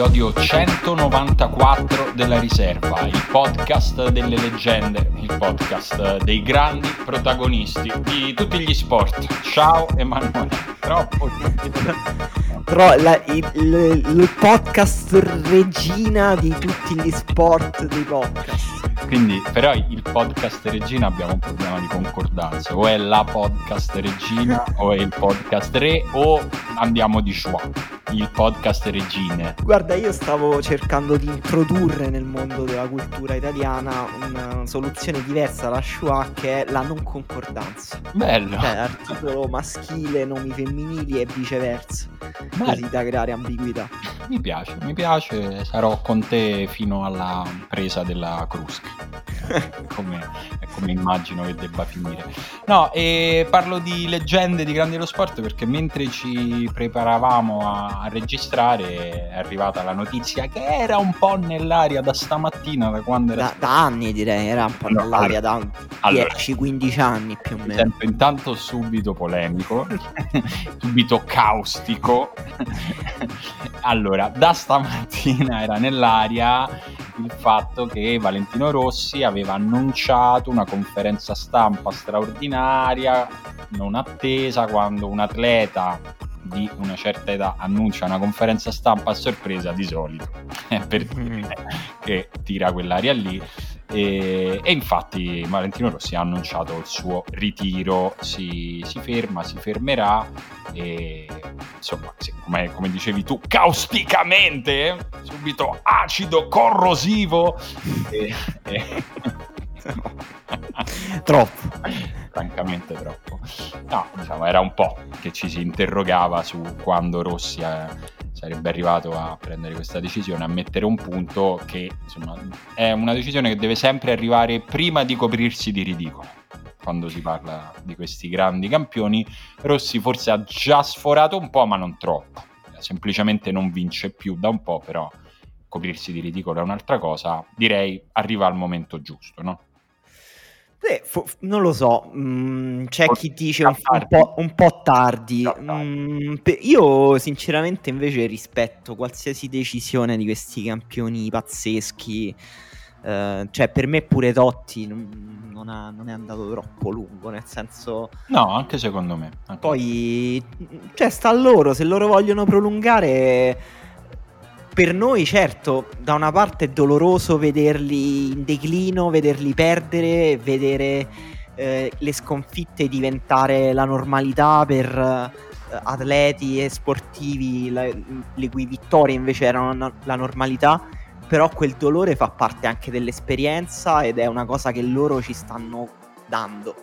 episodio 194 della riserva, il podcast delle leggende, il podcast dei grandi protagonisti di tutti gli sport. Ciao Emanuele, troppo. Però la, il, il podcast regina di tutti gli sport dei podcast. Quindi, però, il podcast regina abbiamo un problema di concordanza. O è la podcast regina, o è il podcast re, o andiamo di schwa, il podcast regine. Guarda, io stavo cercando di introdurre nel mondo della cultura italiana una soluzione diversa alla schwa che è la non concordanza. Bello. Cioè, articolo maschile, nomi femminili e viceversa. Bello. Così da creare ambiguità. Mi piace, mi piace. Sarò con te fino alla presa della crusca. come, come immagino che debba finire. No, e parlo di leggende di Grandi dello Sport perché mentre ci preparavamo a, a, registrare è arrivata la notizia che era un po' nell'aria da stamattina, da quando era... Da, da anni direi, era un po' no, nell'aria allora, da allora, 10-15 anni più o meno. intanto subito polemico, subito caustico. allora, da stamattina era nell'aria il fatto che Valentino Rossi aveva annunciato una conferenza stampa straordinaria, non attesa, quando un atleta di una certa età annuncia una conferenza stampa a sorpresa di solito è per dire che tira quell'aria lì. E, e, infatti Valentino Rossi ha annunciato il suo ritiro. Si, si ferma, si fermerà e insomma come, come, dicevi tu causticamente subito acido corrosivo. E, e... troppo. Francamente troppo. No diciamo era un po' che ci si interrogava su quando Rossi eh, sarebbe arrivato a prendere questa decisione a mettere un punto che insomma è una decisione che deve sempre arrivare prima di coprirsi di ridicolo. Quando si parla di questi grandi campioni Rossi forse ha già sforato un po' ma non troppo. Semplicemente non vince più da un po' però coprirsi di ridicolo è un'altra cosa. Direi arriva al momento giusto no? Beh, fo- non lo so, mm, c'è chi dice un, un, po', un po', tardi. Mm, pe- io sinceramente invece rispetto qualsiasi decisione di questi campioni pazzeschi. Uh, cioè, per me pure Totti non, non, ha, non, è andato troppo lungo, nel senso... No, anche secondo me. Anche poi, cioè, sta a loro, se loro vogliono prolungare per noi, certo, da una parte è doloroso vederli in declino, vederli perdere, vedere eh, le sconfitte diventare la normalità per eh, atleti e sportivi, la, le cui vittorie invece erano la normalità. Però quel dolore fa parte anche dell'esperienza ed è una cosa che loro ci stanno dando.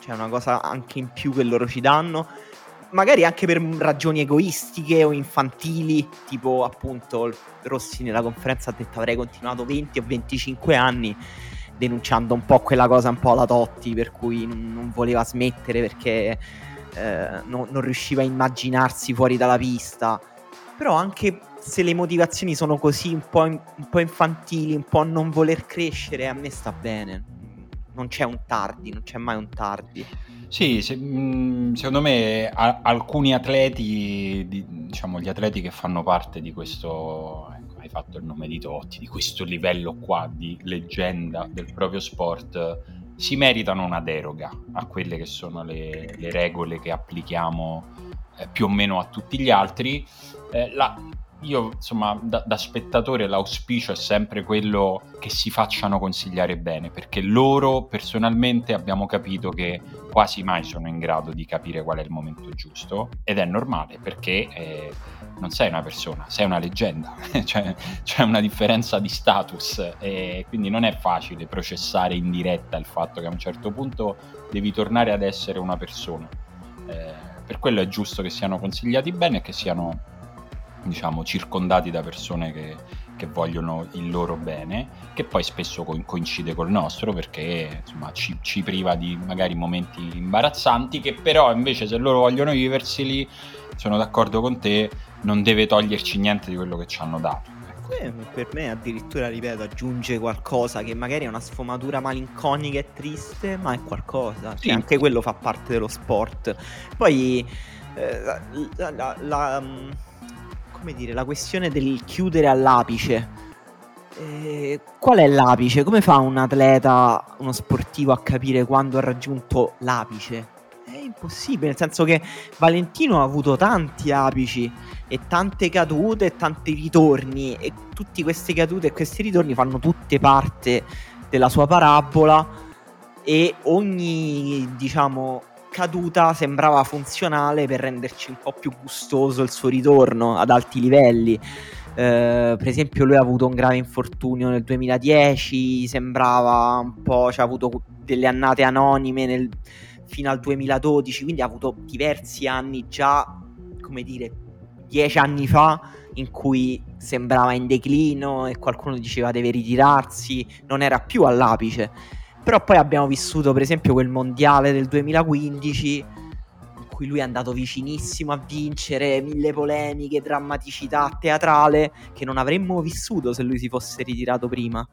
Cioè, una cosa anche in più che loro ci danno magari anche per ragioni egoistiche o infantili, tipo appunto Rossi nella conferenza ha detto avrei continuato 20 o 25 anni denunciando un po' quella cosa un po' alla Totti per cui non voleva smettere perché eh, non, non riusciva a immaginarsi fuori dalla pista però anche se le motivazioni sono così un po', un po', infantili, un po' non voler crescere, a me sta bene. Non c'è un tardi, non c'è mai un tardi. Sì, se, mh, secondo me a, alcuni atleti, di, diciamo gli atleti che fanno parte di questo, ecco, hai fatto il nome di Totti, di questo livello qua di leggenda del proprio sport, si meritano una deroga a quelle che sono le, le regole che applichiamo eh, più o meno a tutti gli altri. Eh, la, io insomma da, da, spettatore l'auspicio è sempre quello che si facciano consigliare bene perché loro personalmente abbiamo capito che quasi mai sono in grado di capire qual è il momento giusto ed è normale perché eh, non sei una persona, sei una leggenda, cioè, c'è una differenza di status e quindi non è facile processare in diretta il fatto che a un certo punto devi tornare ad essere una persona. Eh, per quello è giusto che siano consigliati bene e che siano diciamo, circondati da persone che, che, vogliono il loro bene, che poi spesso co- coincide col nostro perché insomma, ci, ci, priva di magari momenti imbarazzanti, che però invece se loro vogliono viverseli, sono d'accordo con te, non deve toglierci niente di quello che ci hanno dato. Eh, per me addirittura, ripeto, aggiunge qualcosa che magari è una sfumatura malinconica e triste, ma è qualcosa. Cioè, sì. anche quello fa parte dello sport. Poi eh, la, la, la, come dire, la questione del chiudere all'apice. Eh, qual è l'apice? Come fa un atleta, uno sportivo a capire quando ha raggiunto l'apice? È impossibile, nel senso che Valentino ha avuto tanti apici e tante cadute e tanti ritorni e tutte queste cadute e questi ritorni fanno tutte parte della sua parabola e ogni, diciamo, caduta sembrava funzionale per renderci un po' più gustoso il suo ritorno ad alti livelli. Uh, per esempio, lui ha avuto un grave infortunio nel 2010. Sembrava un po'. Cioè, ha avuto delle annate anonime nel, fino al 2012. Quindi ha avuto diversi anni già, come dire, dieci anni fa, in cui sembrava in declino e qualcuno diceva deve ritirarsi. Non era più all'apice però poi abbiamo vissuto per esempio quel mondiale del 2015 in cui lui è andato vicinissimo a vincere, mille polemiche, drammaticità teatrale che non avremmo vissuto se lui si fosse ritirato prima.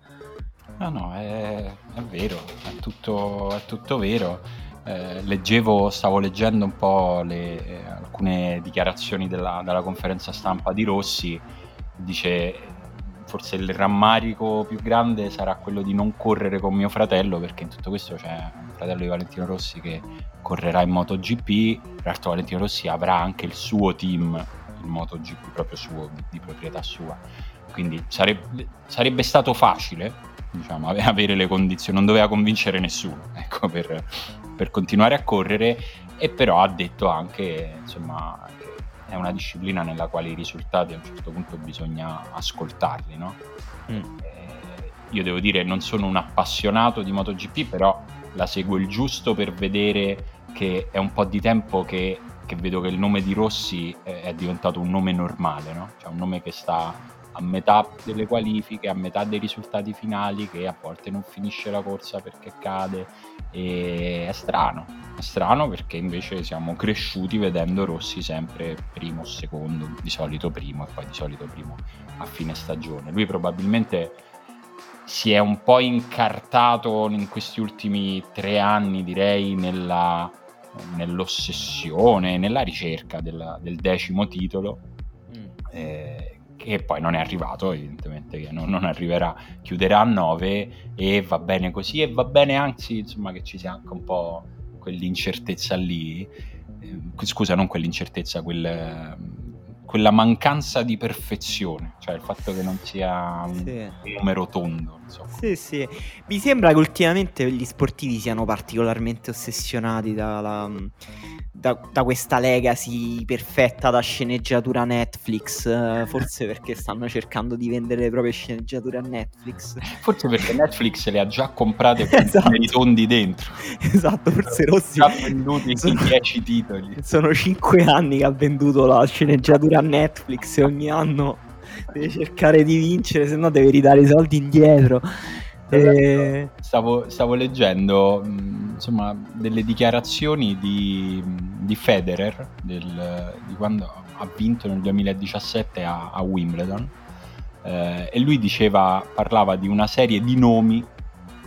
No, no, è, è vero, è tutto, è tutto vero. Eh, leggevo, stavo leggendo un po' le, eh, alcune dichiarazioni della, della conferenza stampa di Rossi, dice forse il rammarico più grande sarà quello di non correre con mio fratello, perché in tutto questo c'è un fratello di Valentino Rossi che correrà in MotoGP, l'altro Valentino Rossi avrà anche il suo team in MotoGP, proprio suo, di proprietà sua. Quindi sarebbe, sarebbe stato facile diciamo, avere le condizioni, non doveva convincere nessuno ecco, per, per continuare a correre e però ha detto anche insomma, è una disciplina nella quale i risultati a un certo punto bisogna ascoltarli, no? Mm. Eh, io devo dire, non sono un appassionato di MotoGP, però la seguo il giusto per vedere che è un po' di tempo che, che vedo che il nome di Rossi è, è diventato un nome normale, no? Cioè un nome che sta a metà delle qualifiche, a metà dei risultati finali, che a volte non finisce la corsa perché cade. E è strano, è strano perché invece siamo cresciuti vedendo Rossi sempre primo o secondo, di solito primo e poi di solito primo a fine stagione. Lui probabilmente si è un po' incartato in questi ultimi tre anni, direi, nella, nell'ossessione, nella ricerca della, del decimo titolo. Mm. Eh, che poi non è arrivato, evidentemente che non, non, arriverà, chiuderà a 9 e va bene così e va bene anzi insomma che ci sia anche un po' quell'incertezza lì, eh, scusa non quell'incertezza, quel, quella mancanza di perfezione, cioè il fatto che non sia un sì. numero tondo. Insomma. Sì, sì. Mi sembra che ultimamente gli sportivi siano particolarmente ossessionati dalla da, da, questa legacy perfetta da sceneggiatura Netflix, forse perché stanno cercando di vendere le proprie sceneggiature a Netflix. Forse perché Netflix le ha già comprate con esatto. i tondi dentro. Esatto, forse Rossi... Già venduti sono 10 titoli. Sono 5 anni che ha venduto la sceneggiatura a Netflix e ogni anno deve cercare di vincere, se no deve ridare i soldi indietro. E... Stavo, stavo, leggendo insomma, delle dichiarazioni di, di Federer del, di quando ha vinto nel 2017 a, a Wimbledon eh, e lui diceva, parlava di una serie di nomi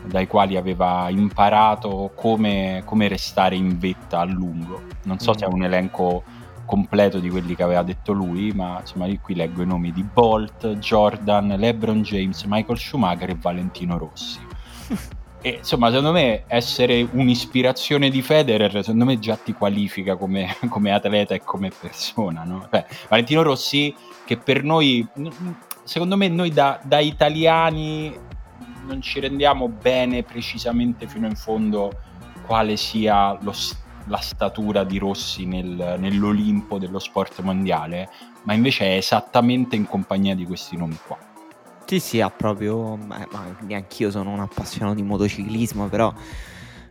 dai quali aveva imparato come, come restare in vetta a lungo. Non so mm. se è un elenco completo di quelli che aveva detto lui, ma insomma io qui leggo i nomi di Bolt, Jordan, LeBron James, Michael Schumacher e Valentino Rossi. e insomma, secondo me essere un'ispirazione di Federer, secondo me già ti qualifica come, come atleta e come persona, no? Beh, Valentino Rossi, che per noi, secondo me noi da, da italiani non ci rendiamo bene precisamente fino in fondo quale sia lo la statura di Rossi nel, nell'Olimpo dello sport mondiale, ma invece è esattamente in compagnia di questi nomi qua. Sì, sì, ha proprio. Eh, ma neanch'io sono un appassionato di motociclismo, però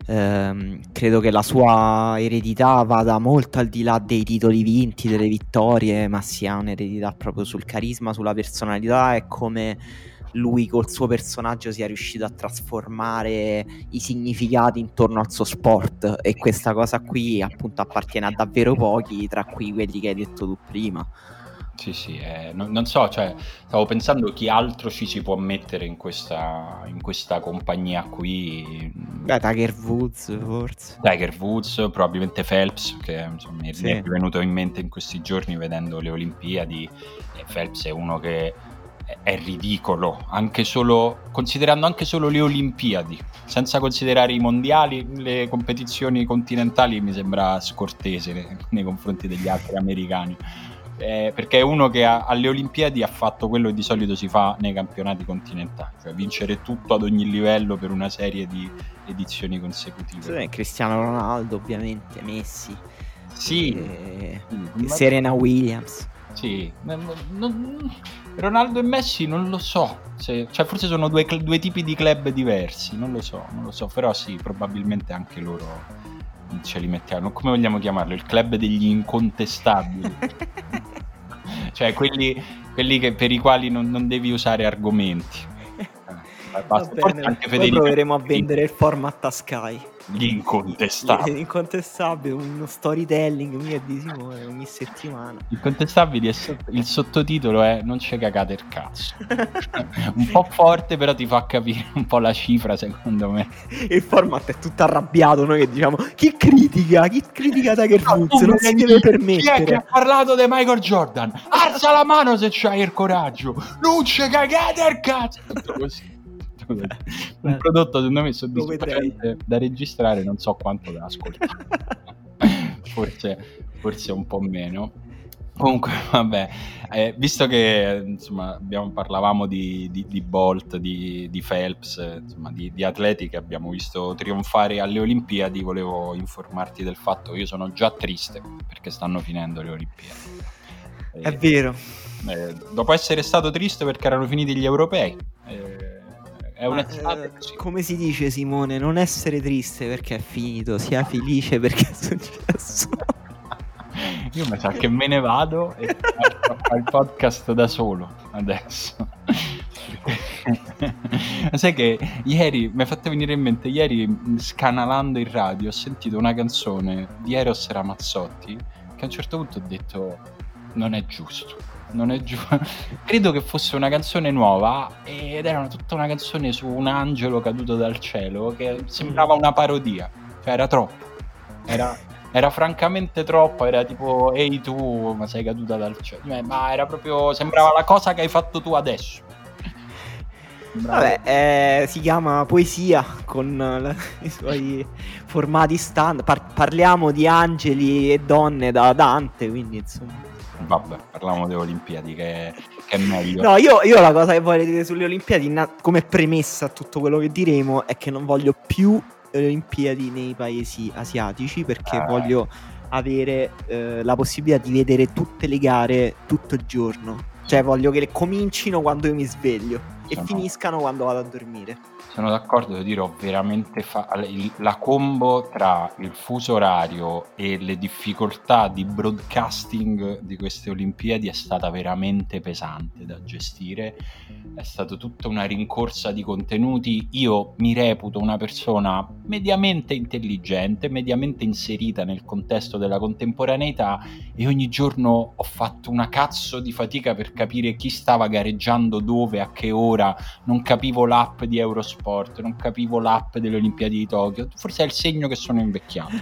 ehm, credo che la sua eredità vada molto al di là dei titoli vinti, delle vittorie, ma sia un'eredità proprio sul carisma, sulla personalità e come lui col suo personaggio sia riuscito a trasformare i significati intorno al suo sport e questa cosa qui appunto appartiene a davvero pochi, tra cui quelli che hai detto tu prima. Sì, sì, eh, non, non, so, cioè, stavo pensando chi altro ci si può mettere in questa, in questa compagnia qui. Beh, Tiger Woods, forse. Tiger Woods, probabilmente Phelps, che insomma, mi è venuto in mente in questi giorni vedendo le Olimpiadi. E Phelps è uno che è ridicolo, anche solo, considerando anche solo le Olimpiadi, senza considerare i mondiali, le competizioni continentali mi sembra scortese nei, nei confronti degli altri americani. Eh, perché è uno che ha, alle Olimpiadi ha fatto quello che di solito si fa nei campionati continentali, cioè vincere tutto ad ogni livello per una serie di edizioni consecutive. Sì, Cristiano Ronaldo, ovviamente, Messi, sì, e... Serena Williams. Sì, non, Ronaldo e Messi non lo so, se, cioè forse sono due, due, tipi di club diversi, non lo so, non lo so, però sì, probabilmente anche loro ce li mettiamo. Come vogliamo chiamarlo? Il club degli incontestabili. cioè quelli, quelli che, per i quali non, non devi usare argomenti. Eh, basta. Bene, Poi proveremo a vendere il format a Sky. L'incontestabile. L'incontestabile, uno storytelling mio di Simone ogni settimana. L'incontestabile, il sottotitolo è Non c'è cagate il cazzo. un po' forte, però ti fa capire un po' la cifra, secondo me. Il format è tutto arrabbiato, noi che diciamo chi critica, chi critica Tiger Woods, non si deve permettere. Chi è che ha parlato di Michael Jordan? Alza la mano se c'hai il coraggio. Non c'è cagate il cazzo. Tutto così un prodotto secondo me soddisfacente da registrare non so quanto da ascoltare forse, forse un po' meno Comunque, vabbè, eh, visto che insomma, abbiamo, parlavamo di, di, di Bolt, di, di Phelps, insomma, di, di, atleti che abbiamo visto trionfare alle Olimpiadi, volevo informarti del fatto che io sono già triste perché stanno finendo le Olimpiadi. È eh, vero. Eh, dopo essere stato triste perché erano finiti gli europei, è un'estate eh, Come si dice Simone, non essere triste perché è finito, sia felice perché è successo. Io mi sa che me ne vado e faccio il podcast da solo adesso. Sai che ieri mi ha fatto venire in mente, ieri scanalando il radio ho sentito una canzone di Eros Ramazzotti che a un certo punto ho detto non è giusto non è giù. Credo che fosse una canzone nuova ed era tutta una canzone su un angelo caduto dal cielo che sembrava una parodia, cioè era troppo. Era, era francamente troppo, era tipo ehi tu, ma sei caduta dal cielo. Ma era proprio sembrava la cosa che hai fatto tu adesso. Vabbè, eh, si chiama poesia con la, i suoi formati stand. Par- parliamo di angeli e donne da Dante, quindi insomma vabbè, parliamo delle Olimpiadi che, che, è meglio. No, io, io, la cosa che voglio dire sulle Olimpiadi, come premessa a tutto quello che diremo, è che non voglio più le Olimpiadi nei paesi asiatici perché eh. voglio avere eh, la possibilità di vedere tutte le gare tutto il giorno. Cioè voglio che le comincino quando io mi sveglio e Sono... finiscano quando vado a dormire sono d'accordo, devo dire, ho veramente fa- la combo tra il fuso orario e le difficoltà di broadcasting di queste Olimpiadi è stata veramente pesante da gestire. È stata tutta una rincorsa di contenuti. Io mi reputo una persona mediamente intelligente, mediamente inserita nel contesto della contemporaneità e ogni giorno ho fatto una cazzo di fatica per capire chi stava gareggiando dove, a che ora. Non capivo l'app di Eurosport sport, non capivo l'app delle Olimpiadi di Tokyo. Forse è il segno che sono invecchiato.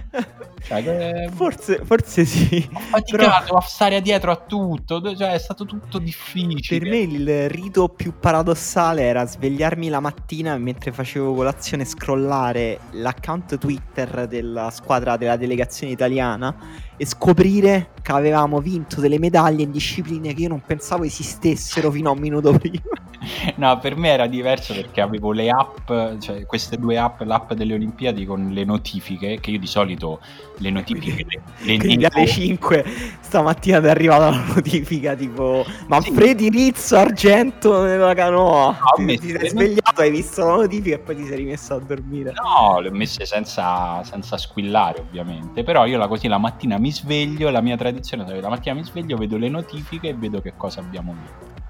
Cioè, che... forse, forse sì. Ho faticato Però... a stare dietro a tutto, cioè è stato tutto difficile. Per me il rito più paradossale era svegliarmi la mattina mentre facevo colazione scrollare l'account Twitter della squadra della delegazione italiana e scoprire che avevamo vinto delle medaglie in discipline che io non pensavo esistessero fino a un minuto prima. No, per me era diverso perché avevo le app, cioè queste due app, l'app delle Olimpiadi con le notifiche, che io di solito le notifiche le, le alle 5 stamattina ti è arrivata la notifica tipo Manfredi sì. Rizzo Argento nella canoa. No, ti, ti sei svegliato, hai visto la notifica e poi ti sei rimesso a dormire. No, le ho messe senza, senza squillare ovviamente, però io la così la mattina mi sveglio, la mia tradizione è la mattina mi sveglio, vedo le notifiche e vedo che cosa abbiamo vinto.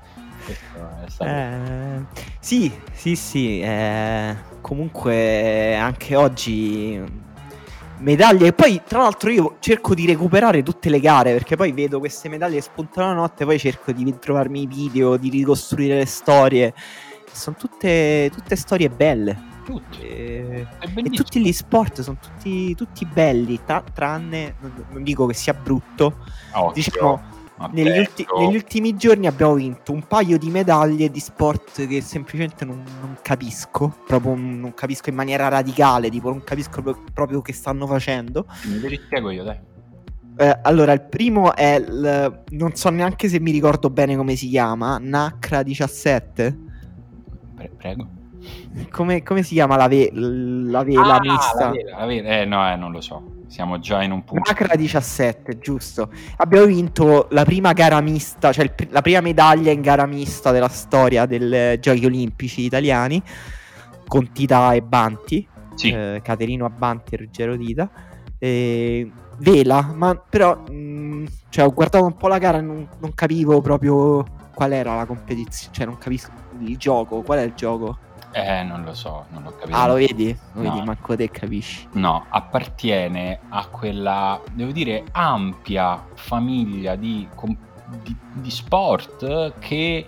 Eh, sì, sì, sì. Eh, comunque anche oggi medaglie. E poi, tra l'altro, io cerco di recuperare tutte le gare perché poi vedo queste medaglie spuntano la notte. Poi cerco di trovarmi i video, di ricostruire le storie. Sono tutte, tutte storie belle. Tutti. E, e tutti gli sport sono tutti, tutti belli, tra, tranne, non, non, dico che sia brutto, Occhio. diciamo negli, ulti- negli, ultimi giorni abbiamo vinto un paio di medaglie di sport che semplicemente non, non capisco, proprio non capisco in maniera radicale, tipo non capisco proprio che stanno facendo. Me li spiego io, dai. Eh, allora, il primo è, il, non so neanche se mi ricordo bene come si chiama, Nacra 17. Pre- prego. Come, come, si chiama la, ve- la vela ah, mista? La vela, la vela. Eh no, eh, non lo so. Siamo già in un punto. Macra 17, giusto. Abbiamo vinto la prima gara mista, cioè il, la prima medaglia in gara mista della storia dei Giochi Olimpici italiani con Tita e Banti. Sì. Eh, Caterino Abbanti e Ruggero Tita. E vela, ma però mh, mm, cioè, ho guardato un po' la gara e non, non capivo proprio qual era la competizione, cioè non capisco il gioco, qual è il gioco? Eh, non lo so, non l'ho capito. Ah, lo vedi? Lo no. vedi, manco te capisci. No, appartiene a quella, devo dire, ampia famiglia di, di, di sport che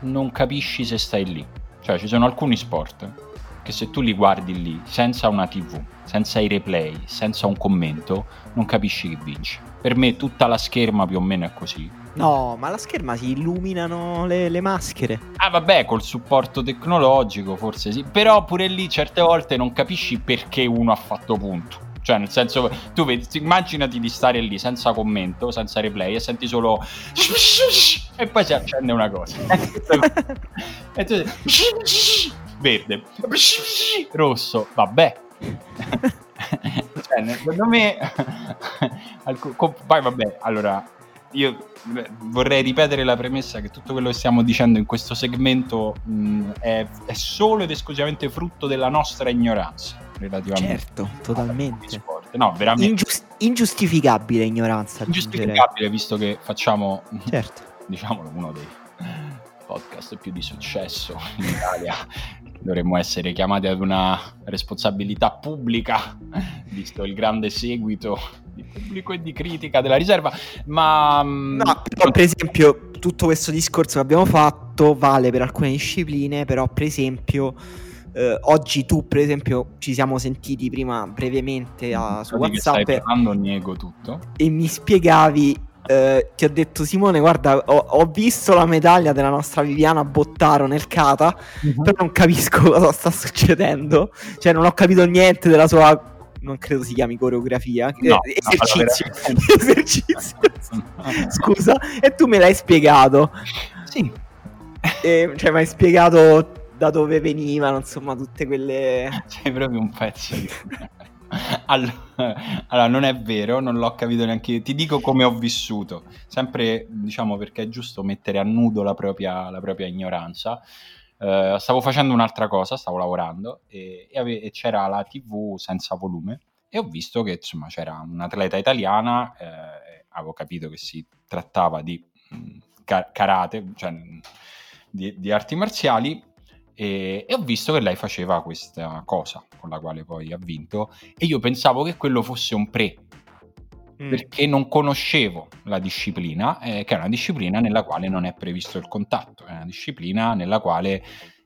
non capisci se stai lì. Cioè, ci sono alcuni sport che se tu li guardi lì, senza una TV, senza i replay, senza un commento, non capisci chi vince. Per me tutta la scherma più o meno è così No, ma la scherma si illuminano le, le, maschere. Ah, vabbè, col supporto tecnologico forse sì. Però pure lì certe volte non capisci perché uno ha fatto punto. Cioè, nel senso, tu vedi, immaginati di stare lì senza commento, senza replay e senti solo. E poi si accende una cosa. e tu verde, rosso, vabbè. cioè, secondo me. poi vabbè, allora io vorrei ripetere la premessa che tutto quello che stiamo dicendo in questo segmento mh, è, è, solo ed esclusivamente frutto della nostra ignoranza relativamente. Certo totalmente. No veramente. Ingiust- ingiustificabile ignoranza ingiustificabile visto che facciamo certo. diciamolo uno dei podcast più di successo in Italia dovremmo essere chiamati ad una responsabilità pubblica visto il grande seguito di pubblico e di critica della riserva, ma... Mm, no, però per esempio tutto questo discorso che abbiamo fatto vale per alcune discipline, però per esempio... Eh, oggi tu, per esempio, ci siamo sentiti prima brevemente a, su WhatsApp. Stai parlando, nego tutto. E mi spiegavi eh, ti ho detto Simone guarda ho, ho, visto la medaglia della nostra Viviana Bottaro nel kata uh-huh. però non capisco cosa sta succedendo cioè non ho capito niente della sua non credo si chiami coreografia, no, eh, esercizio. No, esercizio. Scusa, e tu me l'hai spiegato. Sì. E, cioè, mi hai spiegato da dove venivano, insomma, tutte quelle... Sei proprio un pezzo di... allora, non è vero, non l'ho capito neanche io. Ti dico come ho vissuto, sempre diciamo perché è giusto mettere a nudo la propria, la propria ignoranza. Uh, stavo facendo un'altra cosa, stavo lavorando e, e, ave- e, c'era la TV senza volume e ho visto che insomma c'era un'atleta italiana, eh, avevo capito che si trattava di mh, mm, karate, cioè di, di arti marziali e, e, ho visto che lei faceva questa cosa con la quale poi ha vinto e io pensavo che quello fosse un pre mm. perché non conoscevo la disciplina eh, che è una disciplina nella quale non è previsto il contatto è una disciplina nella quale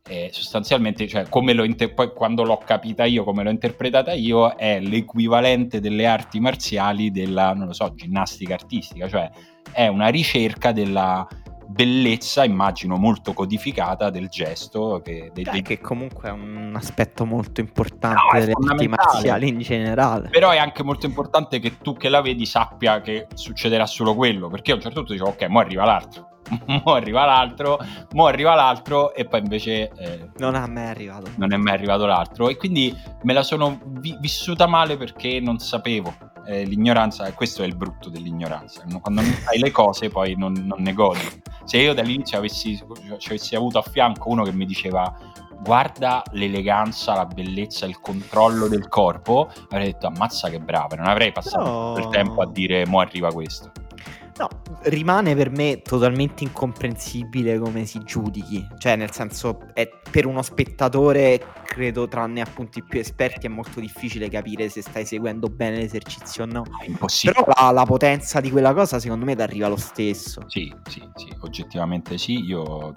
eh, sostanzialmente cioè, come l'ho inter- poi quando l'ho capita io come l'ho interpretata io è l'equivalente delle arti marziali della non lo so ginnastica artistica cioè è una ricerca della bellezza, immagino, molto codificata del gesto. Che, dei, dei... che comunque è un aspetto molto importante no, delle arti marziali in generale. Però è anche molto importante che tu che la vedi sappia che succederà solo quello, perché a un certo punto dicevo, ok, mo arriva l'altro. mo arriva l'altro, mo arriva l'altro e poi invece eh, non è mai arrivato. Non è mai arrivato l'altro e quindi me la sono vi- vissuta male perché non sapevo eh, l'ignoranza, questo è il brutto dell'ignoranza, quando non sai le cose poi non, non ne godi. Se io dall'inizio avessi, ci avessi avuto a fianco uno che mi diceva guarda l'eleganza, la bellezza, il controllo del corpo, avrei detto ammazza che brava, non avrei passato Però... il tempo a dire mo arriva questo. No, rimane per me totalmente incomprensibile come si giudichi. Cioè, nel senso, è per uno spettatore, credo, tranne appunto i più esperti, è molto difficile capire se stai seguendo bene l'esercizio o no. È impossibile. Però la, la potenza di quella cosa, secondo me, ti arriva lo stesso. Sì, sì, sì, oggettivamente sì. Io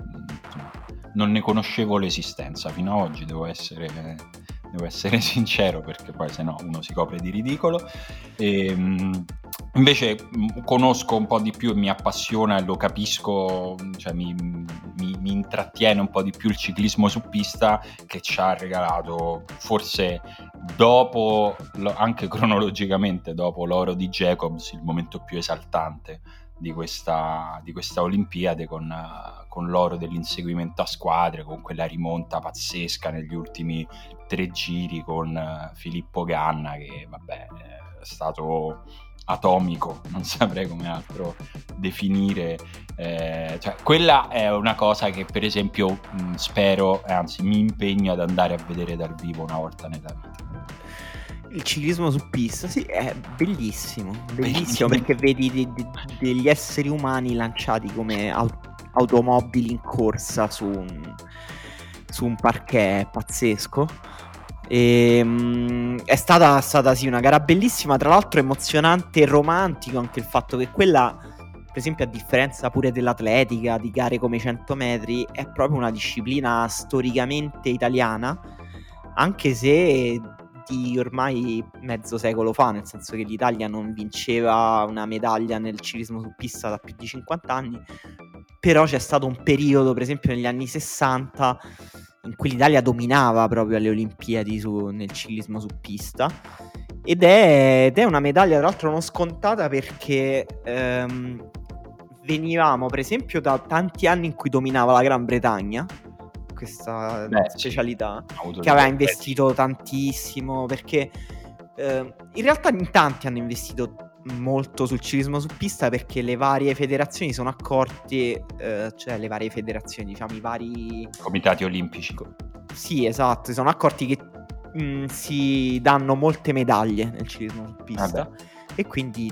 non ne conoscevo l'esistenza fino ad oggi, devo essere devo essere sincero perché poi se no uno si copre di ridicolo. E, ehm, invece conosco un po' di più e mi appassiona e lo capisco, cioè mi, mi, mi, intrattiene un po' di più il ciclismo su pista che ci ha regalato forse dopo, anche cronologicamente dopo l'oro di Jacobs, il momento più esaltante di questa, di questa Olimpiade con, con, l'oro dell'inseguimento a squadre, con quella rimonta pazzesca negli ultimi tre giri con uh, Filippo Ganna che vabbè è stato atomico, non saprei come altro definire. Eh, cioè, quella è una cosa che per esempio mh, spero, anzi mi impegno ad andare a vedere dal vivo una volta nella vita il ciclismo su pista, sì, è bellissimo, bellissimo perché vedi de- de- degli esseri umani lanciati come aut- automobili in corsa su un, su un parquet pazzesco. E, um, è stata, stata sì una gara bellissima, tra l'altro emozionante e romantico anche il fatto che quella, per esempio a differenza pure dell'atletica, di gare come i 100 metri, è proprio una disciplina storicamente italiana, anche se di ormai mezzo secolo fa, nel senso che l'Italia non vinceva una medaglia nel ciclismo su pista da più di 50 anni, però c'è stato un periodo, per esempio negli anni 60, in cui l'Italia dominava proprio alle Olimpiadi su, nel ciclismo su pista. Ed è, ed è, una medaglia, tra l'altro, non scontata perché ehm, venivamo, per esempio, da tanti anni in cui dominava la Gran Bretagna, questa Beh, specialità, che aveva investito tantissimo, perché eh, in realtà in tanti hanno investito molto sul ciclismo su pista perché le varie federazioni sono accorte, eh, cioè le varie federazioni, diciamo i vari... Comitati olimpici. Sì, esatto, si sono accorti che mh, mm, si danno molte medaglie nel ciclismo su pista Vabbè. e quindi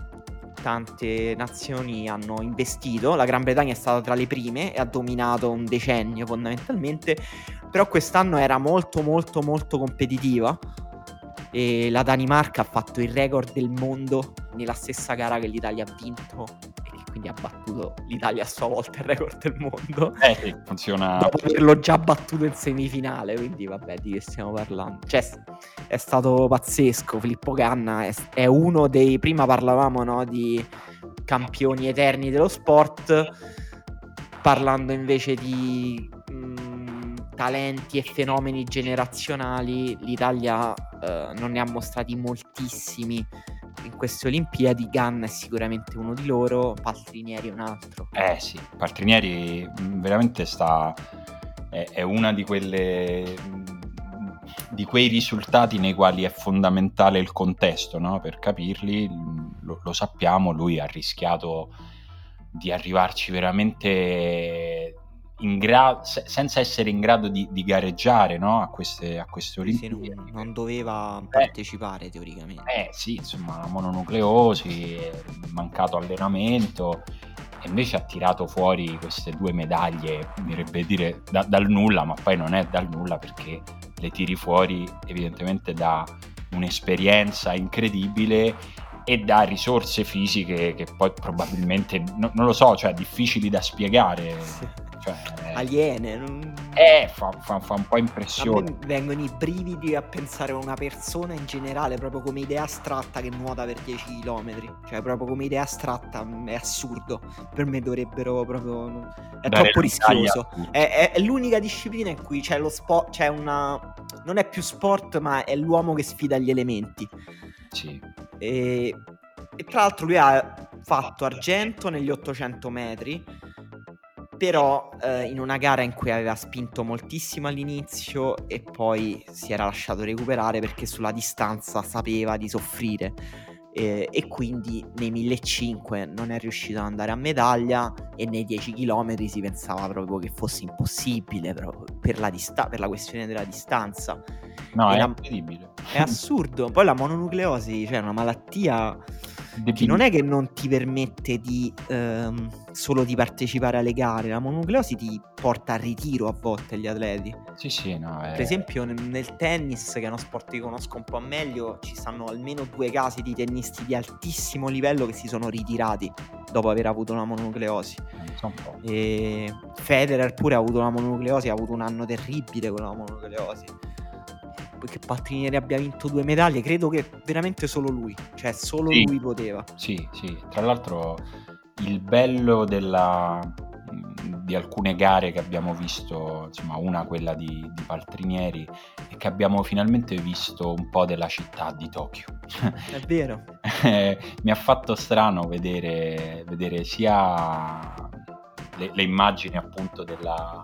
tante nazioni hanno investito, la Gran Bretagna è stata tra le prime e ha dominato un decennio fondamentalmente, però quest'anno era molto molto molto competitiva. E la Danimarca ha fatto il record del mondo nella stessa gara che l'Italia ha vinto quindi ha battuto l'Italia a sua volta il record del mondo. Eh sì, funziona. Dopo averlo già battuto in semifinale, quindi vabbè, di che stiamo parlando? Cioè, è stato pazzesco. Filippo Ganna è, è uno dei. Prima parlavamo no, di campioni eterni dello sport, parlando invece di. Mh, talenti e fenomeni generazionali, l'Italia eh, non ne ha mostrati moltissimi in queste Olimpiadi. Ganna è sicuramente uno di loro, Paltrinieri è un altro. Eh sì, Paltrinieri mm, veramente sta. è, è una di quelle mm, di quei risultati nei quali è fondamentale il contesto, no? per capirli, mm, lo, lo, sappiamo, lui ha rischiato di arrivarci veramente gra- senza essere in grado di, di gareggiare no? a, queste, a queste Olimpiadi. Non, non, doveva eh, partecipare teoricamente. Eh sì, insomma, mononucleosi, mancato allenamento e invece ha tirato fuori queste due medaglie, direbbe dire da, dal nulla, ma poi non è dal nulla perché le tiri fuori evidentemente da un'esperienza incredibile e da risorse fisiche che poi probabilmente, no, non lo so, cioè difficili da spiegare. Sì cioè, aliene. Non... Eh, fa, fa, fa, un po' impressione. vengono i brividi a pensare a una persona in generale, proprio come idea astratta che nuota per 10 km. Cioè, proprio come idea astratta, mm, è assurdo. Per me dovrebbero proprio. È Dare troppo rischioso. È, è, è, l'unica disciplina in cui c'è lo sport. C'è una. Non è più sport, ma è l'uomo che sfida gli elementi. Sì. E, e tra l'altro lui ha fatto argento negli 800 metri però eh, in una gara in cui aveva spinto moltissimo all'inizio e poi si era lasciato recuperare perché sulla distanza sapeva di soffrire eh, e quindi nei 1500 non è riuscito ad andare a medaglia e nei 10 km si pensava proprio che fosse impossibile per la, dista- per la questione della distanza. No, e è la- incredibile. È assurdo. Poi la mononucleosi, cioè una malattia che non è che non ti permette di ehm, solo di partecipare alle gare, la mononucleosi ti porta al ritiro a volte gli atleti. Sì, sì, no, è... Per esempio nel, nel, tennis, che è uno sport che conosco un po' meglio, ci stanno almeno due casi di tennisti di altissimo livello che si sono ritirati dopo aver avuto una mononucleosi. Eh, e Federer pure ha avuto una mononucleosi, ha avuto un anno terribile con la mononucleosi che Paltrinieri abbia vinto due medaglie, credo che veramente solo lui, cioè solo sì, lui poteva. Sì, sì, tra l'altro il bello della, di alcune gare che abbiamo visto, insomma una quella di, di Paltrinieri, è che abbiamo finalmente visto un po' della città di Tokyo. È vero. Mi ha fatto strano vedere, vedere sia le, le immagini appunto della...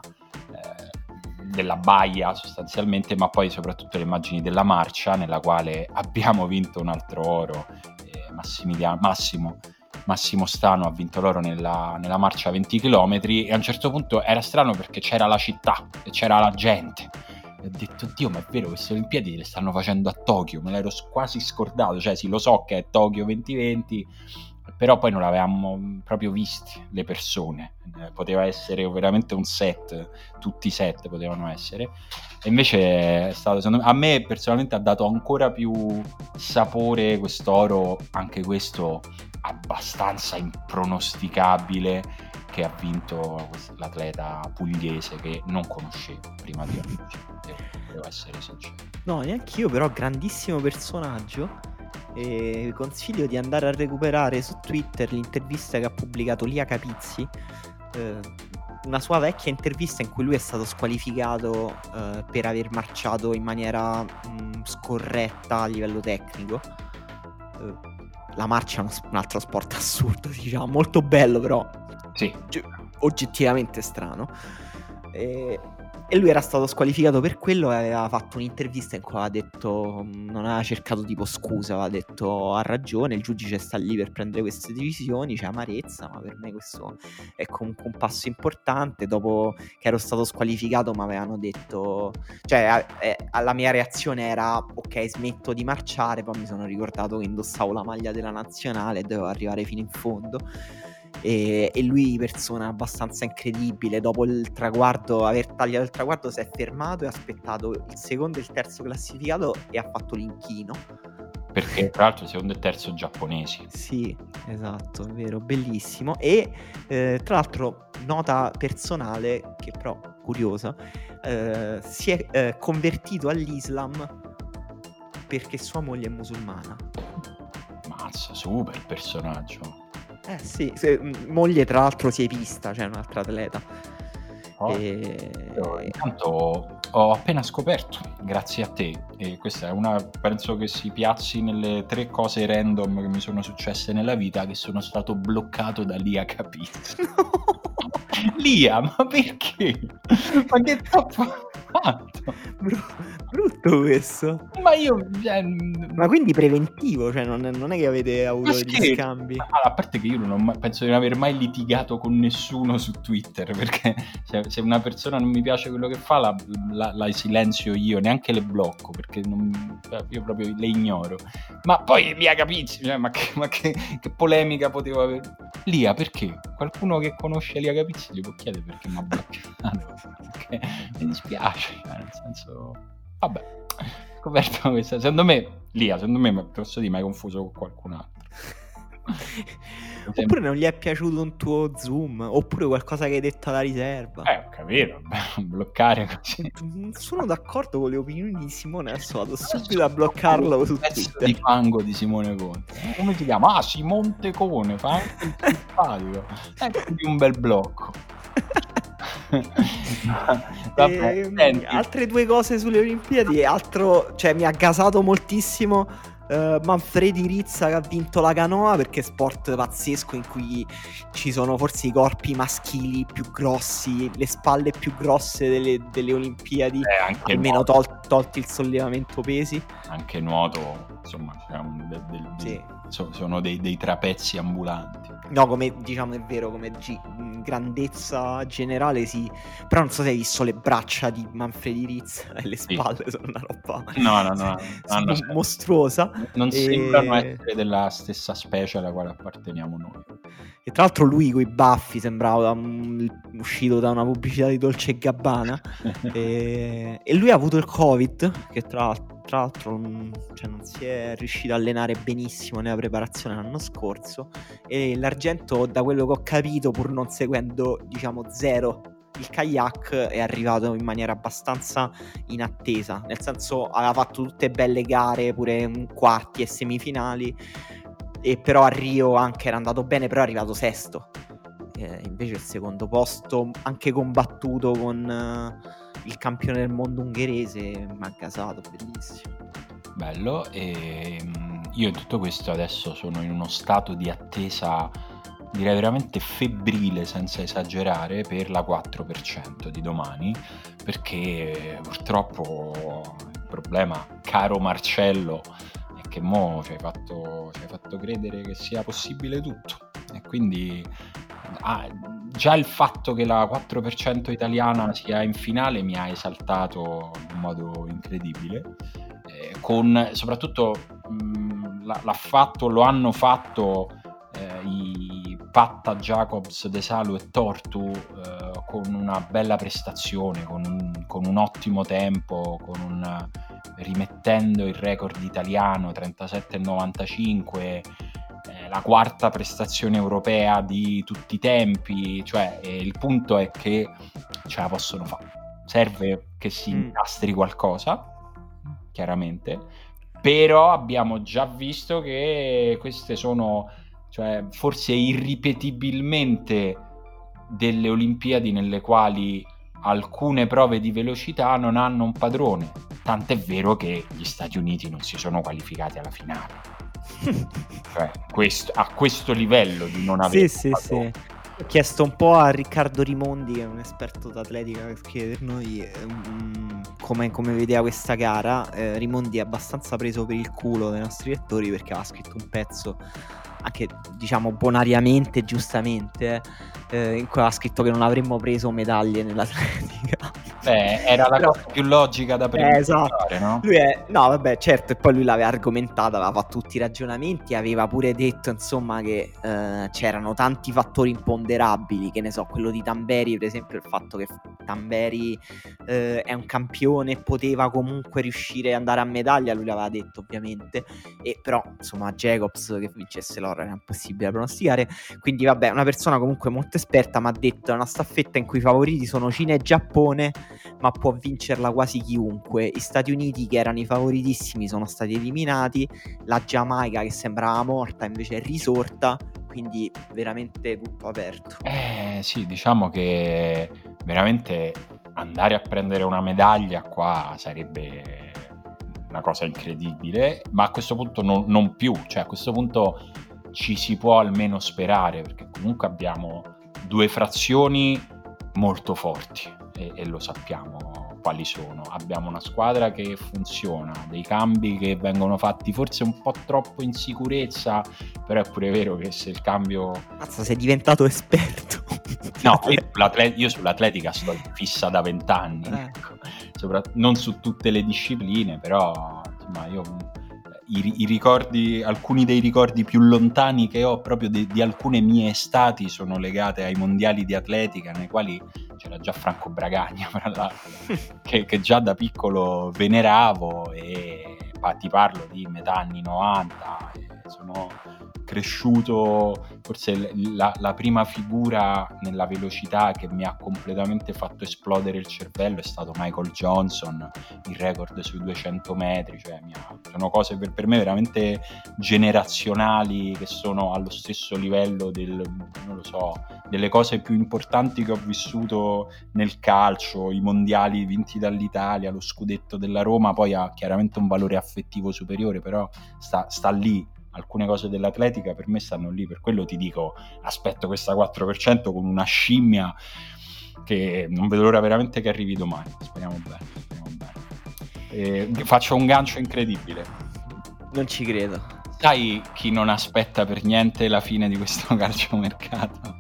Della baia sostanzialmente, ma poi soprattutto le immagini della marcia nella quale abbiamo vinto un altro oro. Eh, Massimo, Massimo Stano ha vinto l'oro nella, nella marcia a 20 km e a un certo punto era strano perché c'era la città e c'era la gente. E ho detto, Dio, ma è vero, queste Olimpiadi le stanno facendo a Tokyo, me l'ero quasi scordato, cioè sì, lo so che è Tokyo 2020, però poi non l'avevamo proprio visti le persone, eh, poteva essere veramente un set, tutti i set potevano essere, e invece è stato, me, a me personalmente ha dato ancora più sapore quest'oro, anche questo abbastanza impronosticabile che ha vinto l'atleta pugliese che non conoscevo prima di oggi, devo essere sincero. No, neanche io, però grandissimo personaggio e consiglio di andare a recuperare su Twitter l'intervista che ha pubblicato Lia Capizzi, eh, una sua vecchia intervista in cui lui è stato squalificato eh, per aver marciato in maniera mh, scorretta a livello tecnico. Eh, la marcia è uno, un altro sport assurdo, diciamo, molto bello però. Sì. Oggettivamente strano. E e lui era stato squalificato per quello e aveva fatto un'intervista in cui aveva detto, non aveva cercato tipo scusa, aveva detto ha ragione, il giudice sta lì per prendere queste decisioni, c'è amarezza, ma per me questo è comunque un passo importante. Dopo che ero stato squalificato mi avevano detto, cioè eh, la mia reazione era ok smetto di marciare, poi mi sono ricordato che indossavo la maglia della nazionale e dovevo arrivare fino in fondo e, e, lui persona abbastanza incredibile dopo il traguardo aver tagliato il traguardo si è fermato e ha aspettato il secondo e il terzo classificato e ha fatto l'inchino. Perché tra l'altro il secondo e terzo giapponesi. Sì esatto è vero bellissimo. E eh, tra l'altro nota personale che però curiosa eh, si è eh, convertito all'Islam perché sua moglie è musulmana. Mazza super personaggio eh sì, se, moglie tra l'altro si è vista, cioè un'altra atleta. Oh, e... Intanto ho appena scoperto, grazie a te, e questa è una, penso che si piazzi nelle tre cose random che mi sono successe nella vita, che sono stato bloccato da Lia Capizzi. Lia, ma perché? Ma che troppo fatto? brutto questo. Ma io... Cioè, ma quindi preventivo, cioè non, non, è che avete avuto degli scambi? Allora, a parte che io non mai, penso di non aver mai litigato con nessuno su Twitter, perché se, se una persona non mi piace quello che fa, la, la, la, silenzio io, neanche le blocco, perché non, cioè, io proprio le ignoro. Ma poi Lia Capizzi, cioè, ma, che, ma che, che, polemica potevo avere? Lia, perché? Qualcuno che conosce Lia Capizzi gli può chiedere perché mi ha bloccato, mi dispiace, cioè, nel senso... Vabbè, scoperto questa. Secondo me, Lia, secondo me, posso dire, mi hai confuso con qualcun altro. Oppure non gli è piaciuto un tuo zoom, oppure qualcosa che hai detto alla riserva. Eh, ho capito, bloccare così. Non sono d'accordo con le opinioni di Simone, adesso vado subito a bloccarlo su Twitter. di fango di Simone Conte. Come si chiama? Ah, Simonte Cone, fa anche il simpatico. Ecco di un bel blocco. Vabbè, e, altre due cose sulle Olimpiadi. Altro, cioè, mi ha gasato moltissimo. Uh, Manfredi Rizza che ha vinto la canoa perché è sport pazzesco in cui ci sono forse i corpi maschili più grossi, le spalle più grosse delle, delle Olimpiadi, eh, almeno tol- tolti il sollevamento pesi. Anche nuoto, insomma, un, del, del, sì. so, sono dei, dei trapezzi ambulanti. No, come diciamo è vero, come G- grandezza generale sì, però non so se hai visto le braccia di Manfredi Rizz e le spalle sì. sono una roba no, no, no, no mostruosa. Non e... sembrano essere della stessa specie alla quale apparteniamo noi. E tra l'altro lui con i baffi sembrava um, uscito da una pubblicità di Dolce Gabbana e... e lui ha avuto il Covid, che tra l'altro tra l'altro non, cioè non si è riuscito a allenare benissimo nella preparazione l'anno scorso e l'argento da quello che ho capito pur non seguendo diciamo zero il kayak è arrivato in maniera abbastanza inattesa. Nel senso aveva fatto tutte belle gare pure quarti e semifinali e però a Rio anche era andato bene però è arrivato sesto. Eh, invece il secondo posto anche combattuto con uh, il campione del mondo ungherese mi ha gasato, bellissimo. Bello, e mm, io in tutto questo adesso sono in uno stato di attesa direi veramente febbrile senza esagerare per la 4% di domani perché purtroppo il problema caro Marcello è che mo ci hai fatto, ci hai fatto credere che sia possibile tutto e quindi ah, già il fatto che la 4% italiana sia in finale mi ha esaltato in modo incredibile. Eh, con soprattutto mh, l'ha fatto, lo hanno fatto eh, i Patta, Jacobs, De Salu e Tortu eh, con una bella prestazione, con un, con un ottimo tempo, con un, rimettendo il record italiano 37,95 la quarta prestazione europea di tutti i tempi, cioè il punto è che ce la possono fare. Serve che si mm. incastri qualcosa, chiaramente, però abbiamo già visto che queste sono, cioè, forse irripetibilmente delle Olimpiadi nelle quali alcune prove di velocità non hanno un padrone. Tant'è vero che gli Stati Uniti non si sono qualificati alla finale cioè, questo, a questo livello di non avere... Sì, sì, sì. Ho chiesto un po' a Riccardo Rimondi, che è un esperto d'atletica, per chiedermi um, come, come, vedeva questa gara. Eh, Rimondi è abbastanza preso per il culo dai nostri lettori perché aveva scritto un pezzo anche diciamo bonariamente, giustamente, eh, in cui aveva scritto che non avremmo preso medaglie nell'atletica. Beh, era la Però, cosa più logica da prima. Eh, esatto. no? Lui è, no, vabbè, certo, e poi lui l'aveva argomentata, aveva fatto tutti i ragionamenti, aveva pure detto, insomma, che eh, c'erano tanti fattori imponderabili, che ne so, quello di Tamberi, per esempio, il fatto che Tamberi eh, è un campione e poteva comunque riuscire ad andare a medaglia, lui l'aveva detto, ovviamente, e però, insomma, Jacobs che vincesse l'oro era impossibile pronosticare, quindi vabbè, una persona comunque molto esperta mi ha detto è una staffetta in cui i favoriti sono Cina e Giappone ma può vincerla quasi chiunque. Gli Stati Uniti, che erano i favoritissimi, sono stati eliminati. La Giamaica, che sembrava morta, invece è risorta. Quindi veramente tutto aperto. Eh sì, diciamo che veramente andare a prendere una medaglia qua sarebbe una cosa incredibile, ma a questo punto non, non più, cioè a questo punto ci si può almeno sperare, perché comunque abbiamo due frazioni molto forti e, e, lo sappiamo quali sono. Abbiamo una squadra che funziona, dei cambi che vengono fatti forse un po' troppo in sicurezza, però è pure vero che se il cambio... Mazza, sei diventato esperto. No, io sull'atletica sto fissa da vent'anni, eh. ecco. non su tutte le discipline, però insomma io i, i, ricordi, alcuni dei ricordi più lontani che ho proprio di, di, alcune mie estati sono legate ai mondiali di atletica nei quali c'era già Franco Bragagna, che, che, già da piccolo veneravo e ti parlo di metà anni 90, sono cresciuto, forse la, la, prima figura nella velocità che mi ha completamente fatto esplodere il cervello è stato Michael Johnson, il record sui 200 metri, cioè ha, sono cose per, per, me veramente generazionali che sono allo stesso livello del, so, delle cose più importanti che ho vissuto nel calcio, i mondiali vinti dall'Italia, lo scudetto della Roma, poi ha chiaramente un valore affettivo superiore, però sta, sta lì alcune cose dell'atletica per me stanno lì, per quello ti dico aspetto questa 4% con una scimmia che non vedo l'ora veramente che arrivi domani, speriamo bene. Speriamo bene. E faccio un gancio incredibile. Non ci credo. sai chi non aspetta per niente la fine di questo calciomercato?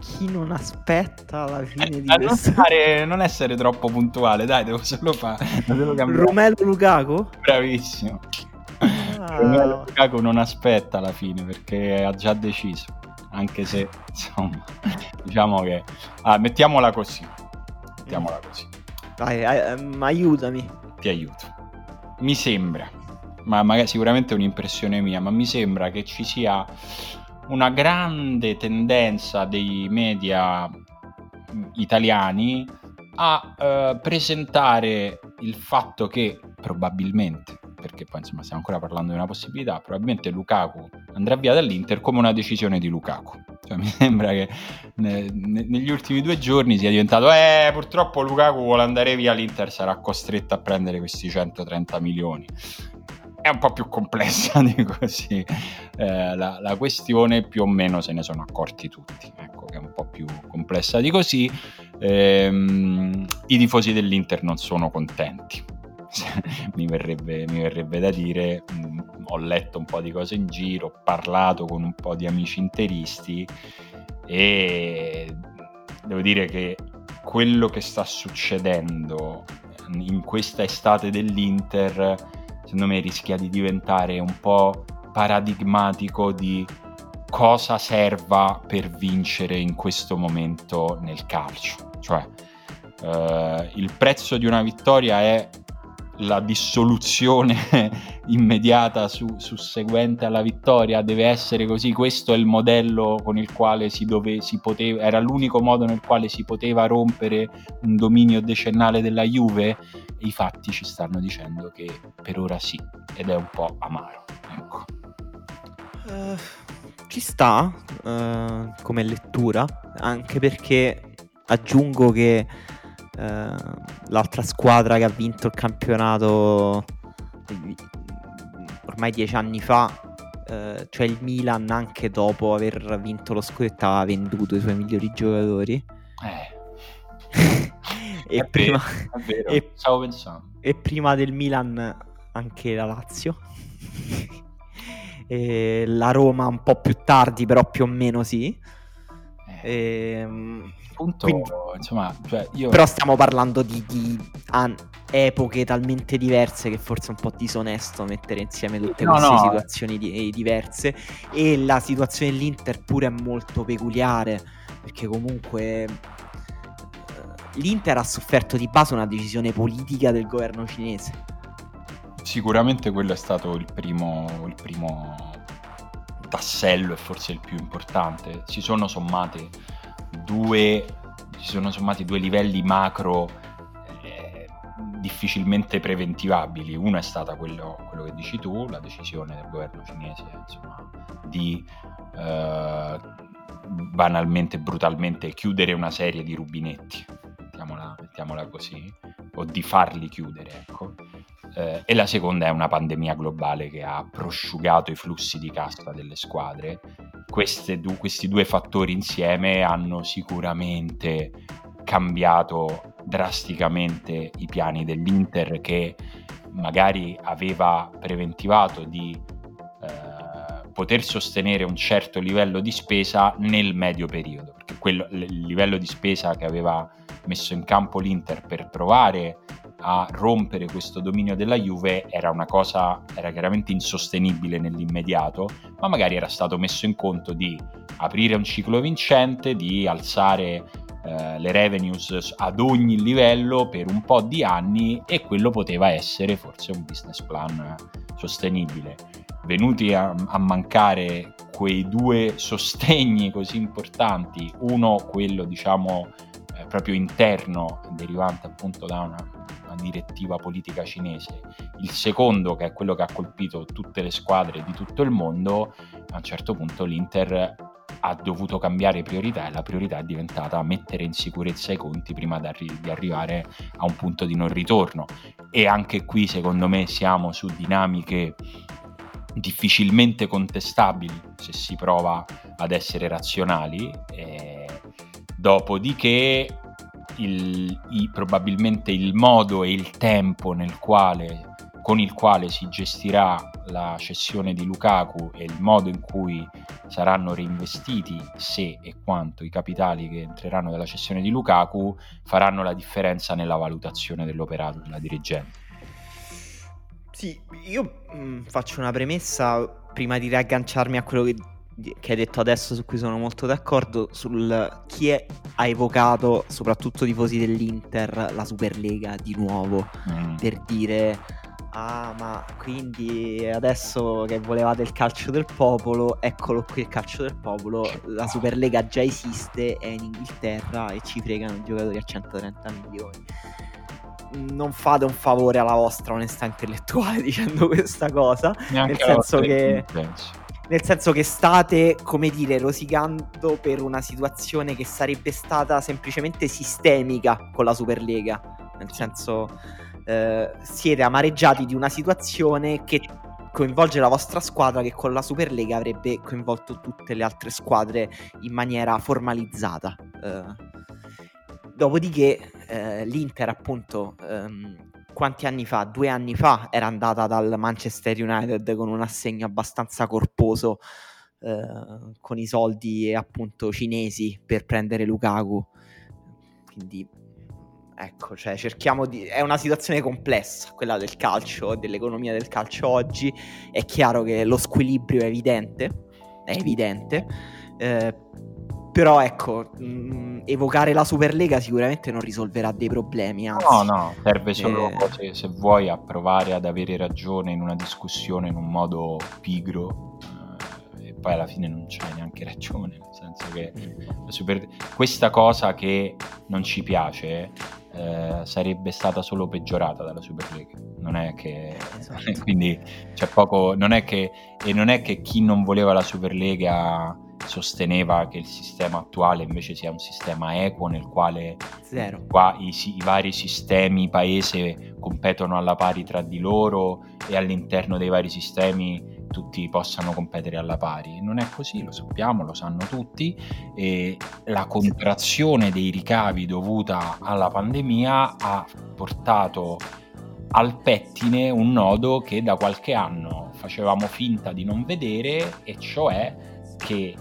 Chi non aspetta la fine eh, di non, questo... fare, non essere troppo puntuale, dai, devo solo fare. Romelo Lukaku? Bravissimo. Ah. Lukaku non aspetta la fine perché ha già deciso. Anche se, insomma, diciamo che... Ah, mettiamola così. Mettiamola così. Dai, um, aiutami. Ti aiuto. Mi sembra ma magari sicuramente è un'impressione mia, ma mi sembra che ci sia una grande tendenza dei media mm, italiani a eh, presentare il fatto che probabilmente, perché poi insomma stiamo ancora parlando di una possibilità, probabilmente Lukaku andrà via dall'Inter come una decisione di Lukaku. Cioè, mi sembra che ne, ne, negli ultimi due giorni sia diventato, eh, purtroppo Lukaku vuole andare via, l'Inter sarà costretto a prendere questi 130 milioni è un po' più complessa di così. Eh, la, la, questione più o meno se ne sono accorti tutti, ecco che è un po' più complessa di così. Eh, I tifosi dell'Inter non sono contenti. mi, verrebbe, mi, verrebbe, da dire, mm, ho letto un po' di cose in giro, ho parlato con un po' di amici interisti e devo dire che quello che sta succedendo in questa estate dell'Inter secondo me rischia di diventare un po' paradigmatico di cosa serva per vincere in questo momento nel calcio. Cioè, eh, il prezzo di una vittoria è la dissoluzione immediata su, susseguente alla vittoria deve essere così. Questo è il modello con il quale si, dove, si poteva, era l'unico modo nel quale si poteva rompere un dominio decennale della Juve. I fatti ci stanno dicendo che per ora sì, ed è un po' amaro. Ecco. Uh, ci sta uh, come lettura, anche perché aggiungo che eh, l'altra squadra che ha vinto il campionato ormai dieci anni fa, eh, cioè il Milan, anche dopo aver vinto lo scudetto, aveva venduto i suoi migliori giocatori. Eh. e, prima, vero, e, stavo pensando. e prima del Milan anche la Lazio. e la Roma un po' più tardi, però più o meno sì. Eh. E, ehm, punto, Quindi, insomma, cioè io... Però stiamo parlando di, di an- epoche talmente diverse che forse è un po' disonesto mettere insieme tutte no, queste no. situazioni di- diverse. E la situazione dell'Inter pure è molto peculiare, perché comunque eh, l'Inter ha sofferto di base una decisione politica del governo cinese. Sicuramente quello è stato il primo, il primo tassello e forse il più importante. Si sono sommate due, si sono sommati due livelli macro eh, difficilmente preventivabili. Uno è stata quello, quello, che dici tu, la decisione del governo cinese insomma, di eh, banalmente brutalmente chiudere una serie di rubinetti, mettiamola, mettiamola così, o di farli chiudere, ecco. Eh, e la seconda è una pandemia globale che ha prosciugato i flussi di cassa delle squadre. Du- questi due fattori insieme hanno sicuramente cambiato drasticamente i piani dell'Inter che magari aveva preventivato di eh, poter sostenere un certo livello di spesa nel medio periodo, perché quello, il livello di spesa che aveva messo in campo l'Inter per provare a rompere questo dominio della Juve era una cosa, era chiaramente insostenibile nell'immediato, ma magari era stato messo in conto di aprire un ciclo vincente, di alzare eh, le revenues ad ogni livello per un po' di anni e quello poteva essere forse un business plan sostenibile. Venuti a, a mancare quei due sostegni così importanti, uno quello diciamo eh, proprio interno derivante appunto da una una direttiva politica cinese, il secondo che è quello che ha colpito tutte le squadre di tutto il mondo, a un certo punto l'Inter ha dovuto cambiare priorità e la priorità è diventata mettere in sicurezza i conti prima di, arri- di arrivare a un punto di non ritorno e anche qui secondo me siamo su dinamiche difficilmente contestabili se si prova ad essere razionali. E dopodiché il, i, probabilmente il modo e il tempo quale con il quale si gestirà la cessione di Lukaku e il modo in cui saranno reinvestiti se e quanto i capitali che entreranno dalla cessione di Lukaku faranno la differenza nella valutazione dell'operato della dirigente. Sì, io mh, mm, faccio una premessa prima di riagganciarmi a quello che, che, hai detto adesso, su cui sono molto d'accordo, sul chi è, ha evocato, soprattutto tifosi dell'Inter, la Superlega di nuovo, mm. per dire... Ah, ma quindi adesso che volevate il calcio del popolo, eccolo qui il calcio del popolo. La Superlega già esiste, è in Inghilterra e ci fregano i giocatori a 130 milioni non fate un favore alla vostra onestà intellettuale dicendo questa cosa. Neanche nel senso che. Nel senso che state, come dire, rosicando per una situazione che sarebbe stata semplicemente sistemica con la Superlega. Nel senso, eh, siete amareggiati di una situazione che coinvolge la vostra squadra che con la Superlega avrebbe coinvolto tutte le altre squadre in maniera formalizzata. Eh, Dopodiché eh, l'Inter appunto ehm, quanti anni fa? Due anni fa era andata dal Manchester United con un assegno abbastanza corposo eh, con i soldi appunto cinesi per prendere Lukaku. Quindi ecco, cioè cerchiamo di... È una situazione complessa quella del calcio, dell'economia del calcio oggi. È chiaro che lo squilibrio è evidente, è evidente. Eh, però ecco, mh, mm, evocare la Superlega sicuramente non risolverà dei problemi. Anzi. No, no, serve solo eh... se, se, vuoi a provare ad avere ragione in una discussione in un modo pigro eh, e poi alla fine non c'hai neanche ragione, nel senso che mm. super... questa cosa che non ci piace eh, sarebbe stata solo peggiorata dalla Superlega. Non è che esatto. quindi c'è poco, non è che e non è che chi non voleva la Superlega sosteneva che il sistema attuale invece sia un sistema equo nel quale qua i, i, vari sistemi paese competono alla pari tra di loro e all'interno dei vari sistemi tutti possano competere alla pari. Non è così, lo sappiamo, lo sanno tutti e la contrazione dei ricavi dovuta alla pandemia ha portato al pettine un nodo che da qualche anno facevamo finta di non vedere e cioè che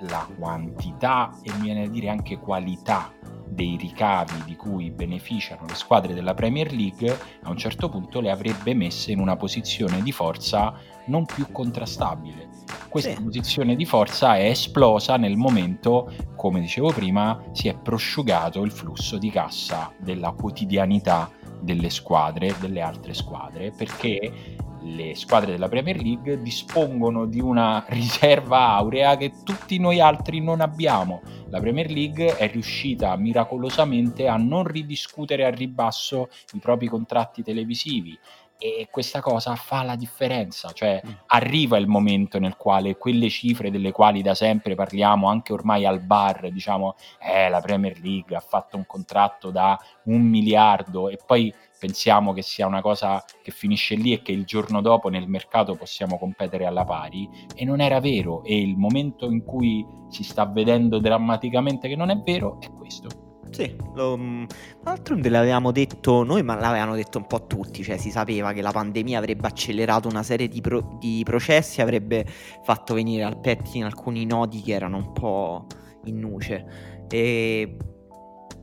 la quantità e mi viene a dire anche qualità dei ricavi di cui beneficiano le squadre della Premier League, a un certo punto le avrebbe messe in una posizione di forza non più contrastabile. Questa sì. posizione di forza è esplosa nel momento, come dicevo prima, si è prosciugato il flusso di cassa della quotidianità delle squadre, delle altre squadre, perché le squadre della Premier League dispongono di una riserva aurea che tutti noi altri non abbiamo. La Premier League è riuscita miracolosamente a non ridiscutere a ribasso i propri contratti televisivi e questa cosa fa la differenza, cioè mm. arriva il momento nel quale quelle cifre delle quali da sempre parliamo anche ormai al bar, diciamo, eh, la Premier League ha fatto un contratto da un miliardo e poi pensiamo che sia una cosa che finisce lì e che il giorno dopo nel mercato possiamo competere alla pari e non era vero e il momento in cui si sta vedendo drammaticamente che non è vero è questo. Sì, lo, mm, d'altronde l'avevamo detto noi, ma l'avevano detto un po' tutti, cioè si sapeva che la pandemia avrebbe accelerato una serie di, pro, di processi, avrebbe fatto venire al pettine alcuni nodi che erano un po' in nuce. E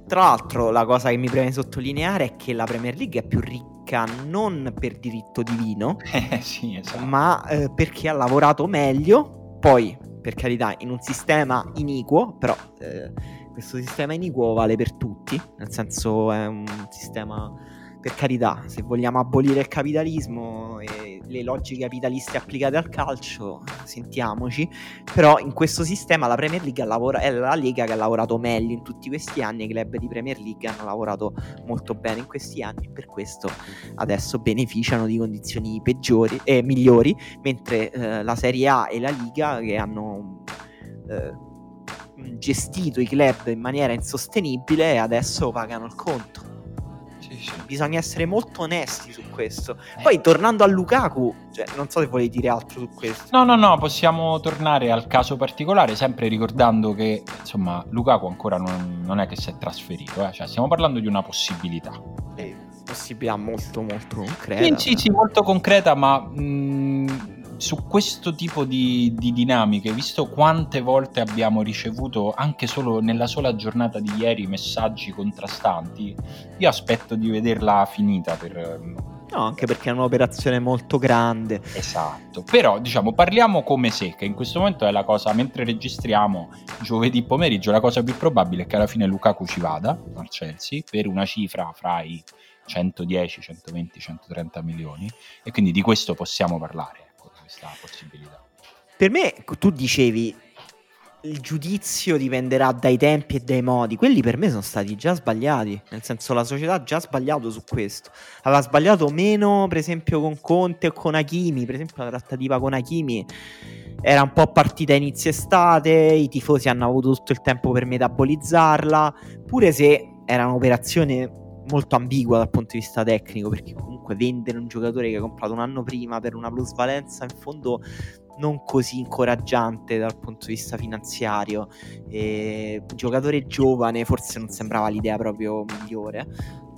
tra l'altro, la cosa che mi preme sottolineare è che la Premier League è più ricca non per diritto divino, eh, sì, esatto. ma eh, perché ha lavorato meglio. Poi, per carità, in un sistema iniquo, però eh, questo sistema iniquo vale per tutti, nel senso è un sistema per carità, se vogliamo abolire il capitalismo e le logiche capitaliste applicate al calcio, sentiamoci, però in questo sistema la Premier League lavora- è la Lega che ha lavorato meglio in tutti questi anni, i club di Premier League hanno lavorato molto bene in questi anni e per questo adesso beneficiano di condizioni peggiori eh, migliori, mentre eh, la Serie A e la Liga che hanno... Eh, gestito i club in maniera insostenibile e adesso pagano il conto. Bisogna essere molto onesti su questo. Eh. Poi tornando a Lukaku, cioè, non so se vuoi dire altro su questo. No, no, no, possiamo tornare al caso particolare, sempre ricordando che insomma Lukaku ancora non, non è che si è trasferito, eh? cioè, stiamo parlando di una possibilità. Eh, possibilità molto molto concreta. Sì, sì, sì molto concreta, ma mh, su questo tipo di, di, dinamiche, visto quante volte abbiamo ricevuto anche solo nella sola giornata di ieri messaggi contrastanti, io aspetto di vederla finita per No, anche perché è un'operazione molto grande. Esatto, però diciamo parliamo come se, che in questo momento è la cosa, mentre registriamo giovedì pomeriggio, la cosa più probabile è che alla fine Lukaku ci vada al Chelsea per una cifra fra i 110, 120, 130 milioni. E quindi di questo possiamo parlare, questa possibilità. Per me, tu dicevi, il giudizio dipenderà dai tempi e dai modi. Quelli per me sono stati già sbagliati. Nel senso, la società ha già sbagliato su questo. Aveva sbagliato meno, per esempio, con Conte o con Hakimi. Per esempio, la trattativa con Hakimi era un po' partita inizio estate. I tifosi hanno avuto tutto il tempo per metabolizzarla. Pure se era un'operazione molto ambigua dal punto di vista tecnico, perché comunque vendere un giocatore che hai comprato un anno prima per una plusvalenza in fondo non così incoraggiante dal punto di vista finanziario. E, giocatore giovane forse non sembrava l'idea proprio migliore,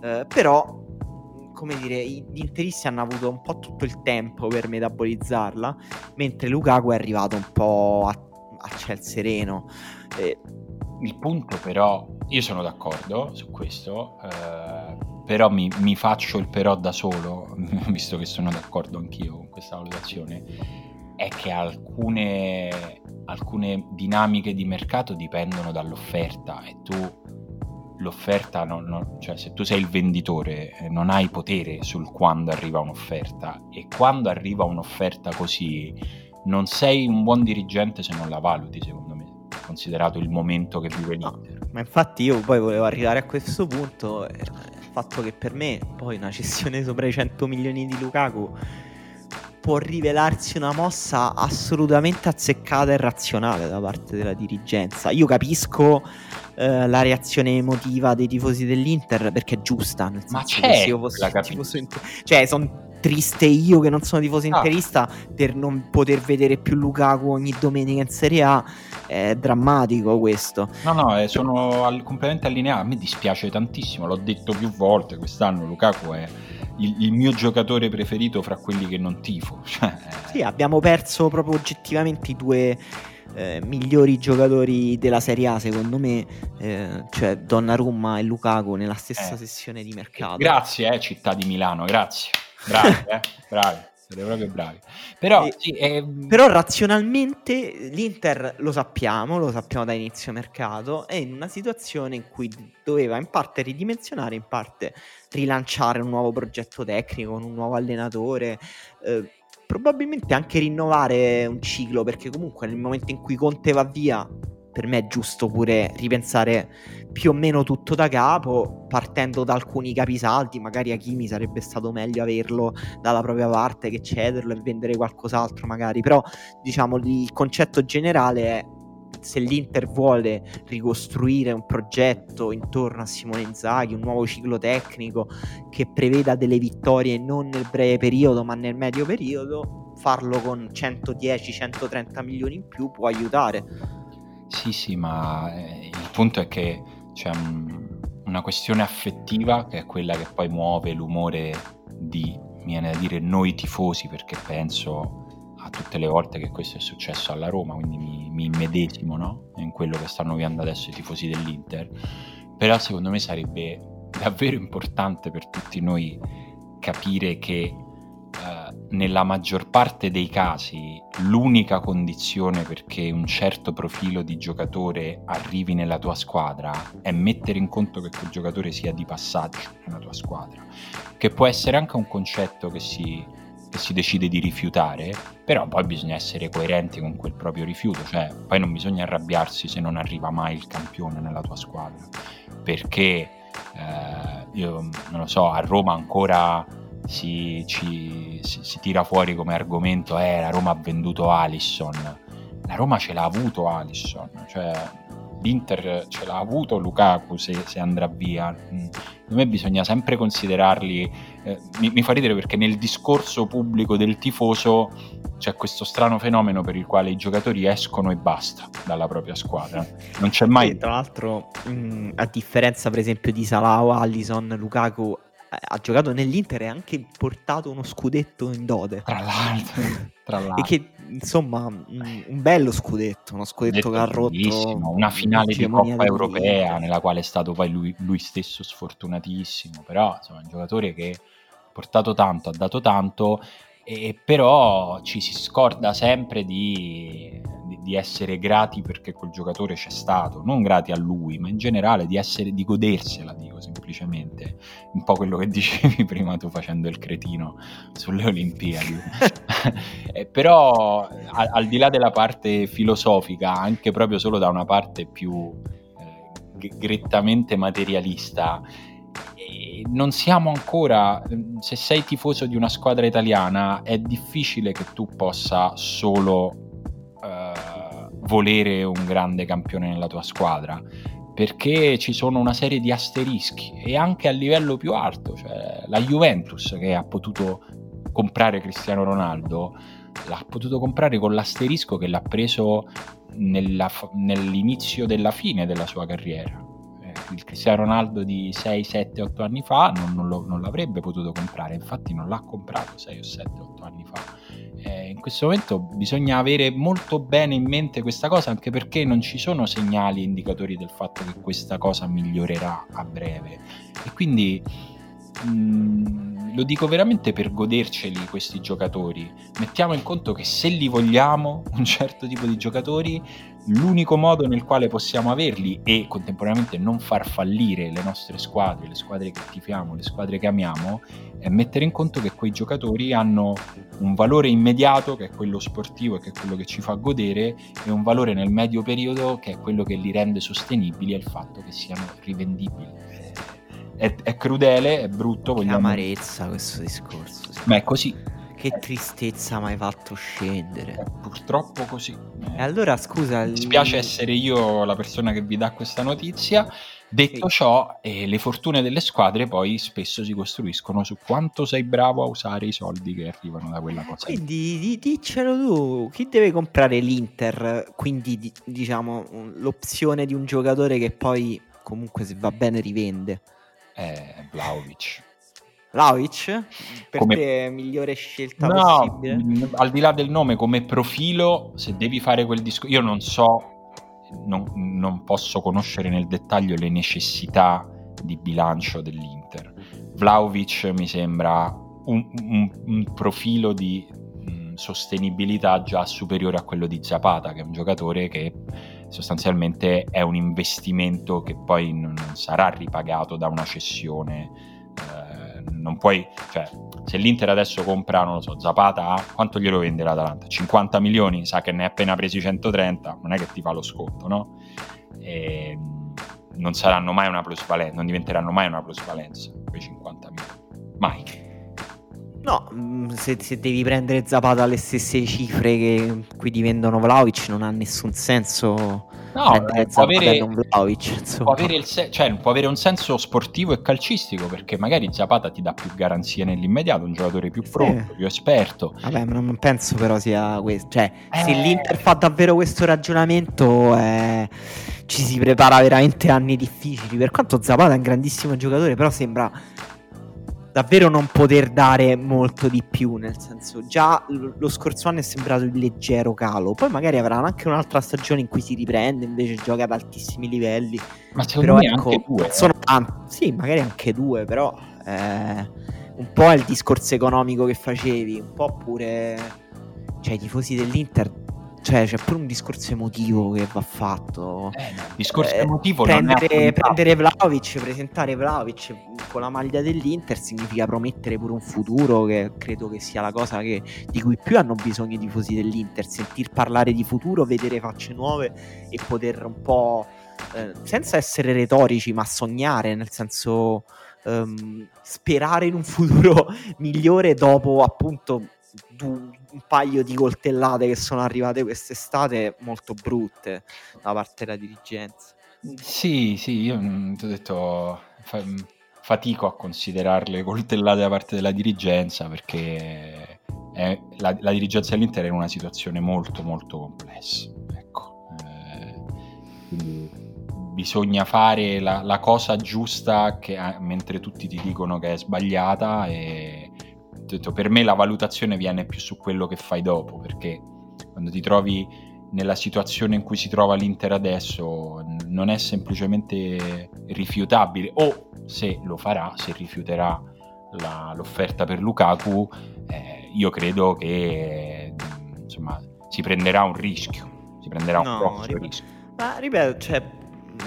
eh, però come dire, gli interisti hanno avuto un po' tutto il tempo per metabolizzarla, mentre Lukaku è arrivato un po' a, a ciel sereno. Eh, il punto però, io sono d'accordo su questo, eh, però mi, mi, faccio il però da solo, visto che sono d'accordo anch'io con questa valutazione, è che alcune, alcune dinamiche di mercato dipendono dall'offerta e tu l'offerta, non, non, cioè se tu sei il venditore eh, non hai potere sul quando arriva un'offerta e quando arriva un'offerta così non sei un buon dirigente se non la valuti secondo me considerato il momento che vive l'Inter. No, ma infatti io poi volevo arrivare a questo punto, eh, fatto che per me poi una cessione sopra i 100 milioni di Lukaku può rivelarsi una mossa assolutamente azzeccata e razionale da parte della dirigenza. Io capisco eh, la reazione emotiva dei tifosi dell'Inter perché è giusta. Nel Ma c'è, se io fossi, tifoso inter- cioè sono triste io che non sono tifoso ah. interista per non poter vedere più Lukaku ogni domenica in Serie A è drammatico questo no no eh, sono al, completamente allineato a me dispiace tantissimo l'ho detto più volte quest'anno Lukaku è il, il mio giocatore preferito fra quelli che non tifo cioè, sì abbiamo perso proprio oggettivamente i due eh, migliori giocatori della Serie A secondo me, eh, cioè Donnarumma e Lukaku nella stessa eh. sessione di mercato. Grazie, eh, città di Milano, grazie. Bravi, eh? bravi. Siete proprio bravi. Però, eh, sì, eh, però razionalmente l'Inter lo sappiamo, lo sappiamo da inizio mercato, è in una situazione in cui doveva in parte ridimensionare, in parte rilanciare un nuovo progetto tecnico, un nuovo allenatore. Eh, probabilmente anche rinnovare un ciclo perché comunque nel momento in cui Conte va via per me è giusto pure ripensare più o meno tutto da capo, partendo da alcuni capisaldi, magari Hakimi sarebbe stato meglio averlo dalla propria parte che cederlo e vendere qualcos'altro magari, però diciamo il concetto generale è se l'Inter vuole ricostruire un progetto intorno a Simone Inzaghi, un nuovo ciclo tecnico che preveda delle vittorie non nel breve periodo ma nel medio periodo, farlo con 110-130 milioni in più può aiutare sì, sì, ma eh, il punto è che c'è un- una questione affettiva che è quella che poi muove l'umore di, viene da dire, noi tifosi, perché penso a tutte le volte che questo è successo alla Roma, quindi mi, mi immedesimo no? in quello che stanno vivendo adesso i tifosi dell'Inter. Però secondo me sarebbe davvero importante per tutti noi capire che eh, nella maggior parte dei casi l'unica condizione perché un certo profilo di giocatore arrivi nella tua squadra è mettere in conto che quel giocatore sia di passaggio nella tua squadra, che può essere anche un concetto che si, che si decide di rifiutare, però poi bisogna essere coerenti con quel proprio rifiuto, cioè poi non bisogna arrabbiarsi se non arriva mai il campione nella tua squadra, perché eh, io non lo so, a Roma ancora si, ci, si, si, tira fuori come argomento eh, la Roma ha venduto Alisson. La Roma ce l'ha avuto Alisson cioè l'Inter ce l'ha avuto Lukaku se, se andrà via. Mm, secondo me bisogna sempre considerarli eh, mi, mi, fa ridere perché nel discorso pubblico del tifoso c'è questo strano fenomeno per il quale i giocatori escono e basta dalla propria squadra. Non c'è mai e tra l'altro mh, mm, a differenza per esempio di Salah o Allison Lukaku ha giocato nell'Inter e ha anche portato uno scudetto in dote. Tra l'altro, tra l'altro. E che insomma, un, un bello scudetto, uno scudetto che ha rotto una finale di Coppa Europea nella quale è stato poi lui, lui stesso sfortunatissimo, però insomma, un giocatore che ha portato tanto, ha dato tanto e però ci si scorda sempre di, di, essere grati perché quel giocatore c'è stato, non grati a lui, ma in generale di, essere, di godersela, dico semplicemente, un po' quello che dicevi prima tu facendo il cretino sulle Olimpiadi. eh, però a, al di là della parte filosofica, anche proprio solo da una parte più eh, grettamente materialista, non siamo ancora, se sei tifoso di una squadra italiana, è difficile che tu possa solo uh, volere un grande campione nella tua squadra, perché ci sono una serie di asterischi e anche a livello più alto, cioè la Juventus che ha potuto comprare Cristiano Ronaldo, l'ha potuto comprare con l'asterisco che l'ha preso nella, nell'inizio della fine della sua carriera il Cristiano Ronaldo di 6, 7, 8 anni fa non, non, lo, non, l'avrebbe potuto comprare, infatti non l'ha comprato 6 o 7, 8 anni fa. Eh, in questo momento bisogna avere molto bene in mente questa cosa anche perché non ci sono segnali indicatori del fatto che questa cosa migliorerà a breve e quindi mh, mm, lo dico veramente per goderceli questi giocatori. Mettiamo in conto che se li vogliamo, un certo tipo di giocatori, l'unico modo nel quale possiamo averli e contemporaneamente non far fallire le nostre squadre, le squadre che tifiamo, le squadre che amiamo, è mettere in conto che quei giocatori hanno un valore immediato che è quello sportivo e che è quello che ci fa godere e un valore nel medio periodo che è quello che li rende sostenibili e il fatto che siano rivendibili è, è crudele, è brutto. Vogliamo... amarezza questo discorso. Sì. Ma è così. Che tristezza mi hai fatto scendere. Purtroppo così. E allora scusa. Mi spiace essere io la persona che vi dà questa notizia. Detto sì. ciò, eh, le fortune delle squadre poi spesso si costruiscono su quanto sei bravo a usare i soldi che arrivano da quella cosa. Quindi di, diccelo tu, chi deve comprare l'Inter? Quindi di, diciamo l'opzione di un giocatore che poi comunque se va bene rivende è Vlaovic. Vlaovic? Per come... te migliore scelta no, possibile? Mh, al di là del nome, come profilo, se devi fare quel discorso... Io non so, non, non, posso conoscere nel dettaglio le necessità di bilancio dell'Inter. Vlaovic mi sembra un, un, un profilo di mh, sostenibilità già superiore a quello di Zapata, che è un giocatore che sostanzialmente è un investimento che poi non sarà ripagato da una cessione. Non puoi, cioè, se l'Inter adesso compra, non lo so, Zapata quanto glielo vende l'Atalanta? 50 milioni, sa che ne ha appena presi 130, non è che ti fa lo sconto, no? E non saranno mai una plusvalenza, non diventeranno mai una plusvalenza quei 50 milioni. Mai. No, mm, se, se, devi prendere Zapata alle stesse cifre che qui ti vendono Vlaovic non ha nessun senso no, può, avere, Vlaovic, può, avere se- cioè, può avere un senso sportivo e calcistico perché magari Zapata ti dà più garanzie nell'immediato, un giocatore più pronto, sì. più esperto. Vabbè, ma non penso però sia questo. Cioè, eh... se l'Inter fa davvero questo ragionamento eh, ci si prepara veramente anni difficili. Per quanto Zapata è un grandissimo giocatore, però sembra davvero non poter dare molto di più, nel senso già lo scorso anno è sembrato il leggero calo, poi magari avranno anche un'altra stagione in cui si riprende, invece gioca ad altissimi livelli. Ma secondo però, me ecco, anche due. Eh. Sono tanti, sì, magari anche due, però eh, un po' è il discorso economico che facevi, un po' pure cioè i tifosi dell'Inter cioè c'è pure un discorso emotivo che va fatto. Eh, discorso eh, emotivo prendere, prendere Vlaovic, presentare Vlaovic con la maglia dell'Inter significa promettere pure un futuro che credo che sia la cosa che, di cui più hanno bisogno i tifosi dell'Inter, sentir parlare di futuro, vedere facce nuove e poter un po' eh, senza essere retorici, ma sognare, nel senso ehm, sperare in un futuro migliore dopo appunto un paio di coltellate che sono arrivate quest'estate molto brutte da parte della dirigenza. Sì, sì, io mm, ti ho detto fa, mm, fatico a considerarle coltellate da parte della dirigenza perché è, la, la, dirigenza dell'Inter è in una situazione molto molto complessa. Ecco, eh, quindi bisogna fare la, la cosa giusta che, eh, mentre tutti ti dicono che è sbagliata e detto, per me la valutazione viene più su quello che fai dopo perché quando ti trovi nella situazione in cui si trova l'Inter adesso non è semplicemente rifiutabile o se lo farà, se rifiuterà la, l'offerta per Lukaku, eh, io credo che insomma, si prenderà un rischio, si prenderà no, un grosso rip- rischio. Ma ripeto, cioè,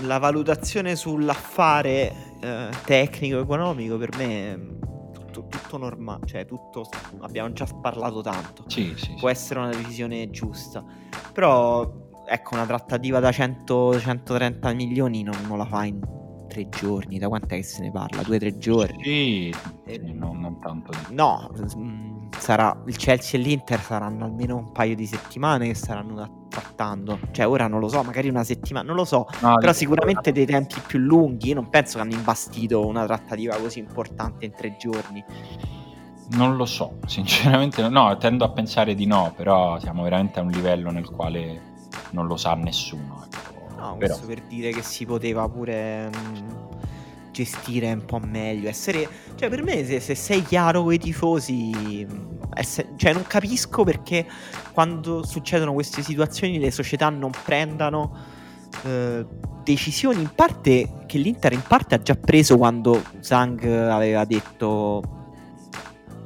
la valutazione sull'affare eh, tecnico-economico per me tutto, normale, cioè tutto, abbiamo già parlato tanto, sì, sì, può sì. essere una decisione giusta, però ecco una trattativa da 100-130 milioni non, non la fa in tre giorni, da quant'è che se ne parla? Due o tre giorni? Sì, eh, no, non tanto. Di... No, sarà, il Chelsea e l'Inter saranno almeno un paio di settimane che saranno trattando. Cioè, ora non lo so, magari una settimana, non lo so. No, però sicuramente dei tempi più lunghi. Io non penso che hanno imbastito una trattativa così importante in tre giorni. Non lo so, sinceramente no, tendo a pensare di no, però siamo veramente a un livello nel quale non lo sa nessuno. Ecco. No, Però. questo per dire che si poteva pure mh, mm, gestire un po' meglio. Essere, cioè, per me, se, se sei chiaro con i tifosi, mm, esse, cioè, non capisco perché quando succedono queste situazioni le società non prendano eh, decisioni in parte che l'Inter in parte ha già preso quando Zhang aveva detto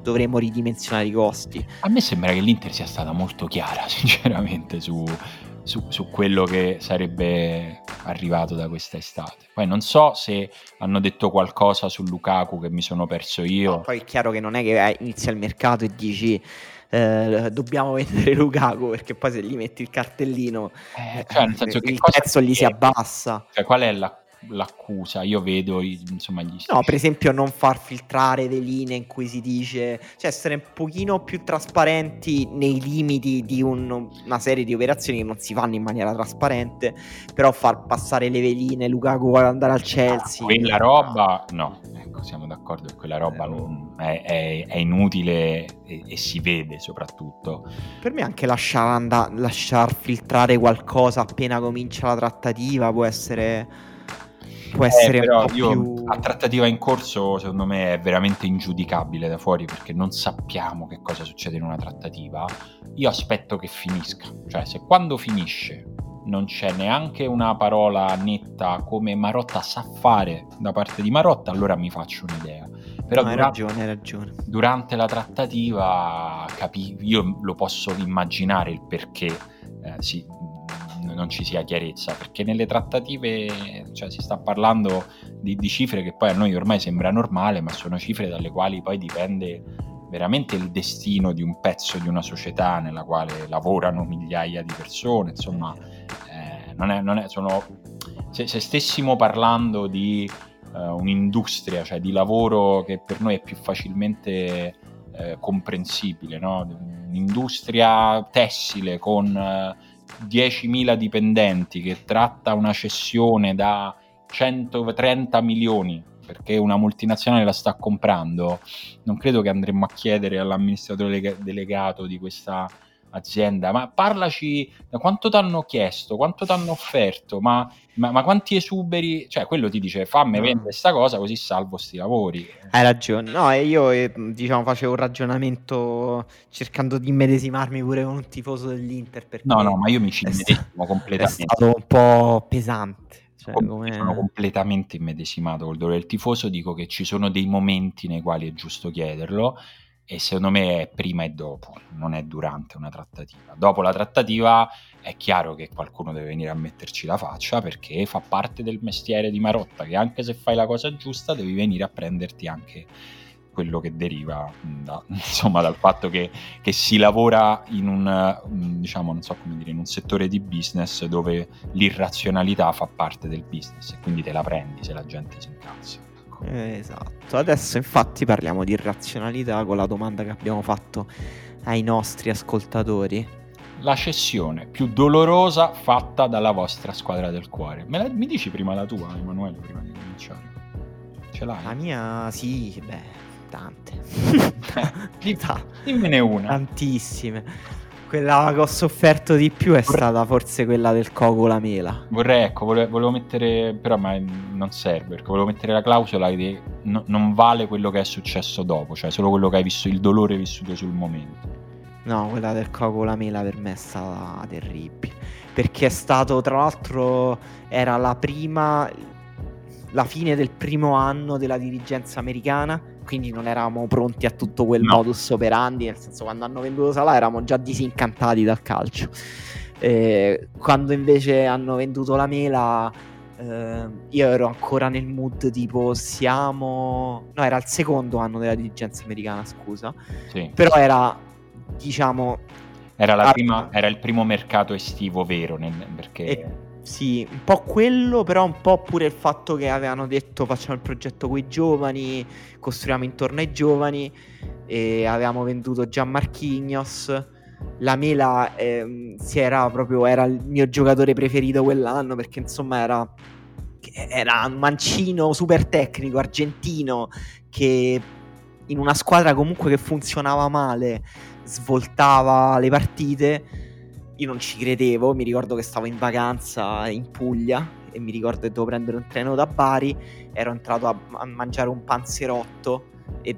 dovremmo ridimensionare i costi. A me sembra che l'Inter sia stata molto chiara, sinceramente, su, su, su, quello che sarebbe arrivato da questa estate. Poi non so se hanno detto qualcosa su Lukaku che mi sono perso io. No, poi è chiaro che non è che inizia il mercato e dici eh, dobbiamo vendere Lukaku perché poi se gli metti il cartellino eh, cioè, il prezzo gli si abbassa. Cioè, qual è la l'accusa. Io vedo insomma gli No, per esempio, non far filtrare le linee in cui si dice, cioè essere un pochino più trasparenti nei limiti di un, una serie di operazioni che non si fanno in maniera trasparente, però far passare le veline, Lukaku vuole andare al Chelsea. Ah, quella roba, no, ecco, siamo d'accordo che quella roba è, è, è, inutile e, e, si vede soprattutto. Per me anche lasciar, and- lasciar filtrare qualcosa appena comincia la trattativa può essere può essere eh, però io, più... la trattativa in corso secondo me è veramente ingiudicabile da fuori perché non sappiamo che cosa succede in una trattativa. Io aspetto che finisca. Cioè se quando finisce non c'è neanche una parola netta come Marotta sa fare da parte di Marotta allora mi faccio un'idea. Però no, hai durante, ragione, hai ragione. durante la trattativa capi- io lo posso immaginare il perché eh, si non ci sia chiarezza, perché nelle trattative cioè, si sta parlando di, di, cifre che poi a noi ormai sembra normale, ma sono cifre dalle quali poi dipende veramente il destino di un pezzo di una società nella quale lavorano migliaia di persone, insomma, eh, non è, non è, sono, se, se, stessimo parlando di uh, un'industria, cioè di lavoro che per noi è più facilmente eh, comprensibile, no? un'industria tessile con... Uh, 10.000 dipendenti che tratta una cessione da 130 milioni perché una multinazionale la sta comprando, non credo che andremmo a chiedere all'amministratore delegato di questa azienda, ma parlaci da quanto ti hanno chiesto, quanto ti hanno offerto, ma, ma, ma, quanti esuberi, cioè quello ti dice fammi vendere questa cosa così salvo sti lavori. Hai ragione, no, io eh, diciamo facevo un ragionamento cercando di medesimarmi pure con un tifoso dell'Inter. No, no, ma io mi ci medesimo completamente. È stato un po' pesante. Cioè, come... Sono completamente immedesimato col dolore del tifoso, dico che ci sono dei momenti nei quali è giusto chiederlo e secondo me è prima e dopo, non è durante una trattativa. Dopo la trattativa è chiaro che qualcuno deve venire a metterci la faccia perché fa parte del mestiere di Marotta, che anche se fai la cosa giusta devi venire a prenderti anche quello che deriva da, insomma, dal fatto che, che, si lavora in un, diciamo, so dire, in un settore di business dove l'irrazionalità fa parte del business e quindi te la prendi se la gente si incazza. Esatto, adesso infatti parliamo di razionalità con la domanda che abbiamo fatto ai nostri ascoltatori. La cessione più dolorosa fatta dalla vostra squadra del cuore. Me la, mi dici prima la tua, Emanuele, prima di cominciare? Ce l'hai? La mia, sì, beh, tante. Dimmene una. Tantissime. Quella che ho sofferto di più è stata forse quella del coco la mela. Vorrei, ecco, volevo, volevo mettere, però ma non serve, perché volevo mettere la clausola che no, non vale quello che è successo dopo, cioè solo quello che hai visto, il dolore vissuto sul momento. No, quella del coco la mela per me è stata terribile, perché è stato, tra l'altro, era la prima, la fine del primo anno della dirigenza americana quindi non eravamo pronti a tutto quel no. modus operandi, nel senso quando hanno venduto Salah eravamo già disincantati dal calcio. Eh, quando invece hanno venduto la mela, eh, io ero ancora nel mood tipo siamo... No, era il secondo anno della dirigenza americana, scusa. Sì. Però era, diciamo... Era, prima, era, il primo mercato estivo vero, nel, perché... E sì, un po' quello, però un po' pure il fatto che avevano detto facciamo il progetto con i giovani, costruiamo intorno ai giovani e avevamo venduto già Marquinhos. La Mela eh, era proprio era il mio giocatore preferito quell'anno perché insomma era, era un mancino super tecnico argentino che in una squadra comunque che funzionava male svoltava le partite io non ci credevo, mi ricordo che stavo in vacanza in Puglia e mi ricordo che dovevo prendere un treno da Bari, ero entrato a, a mangiare un panzerotto e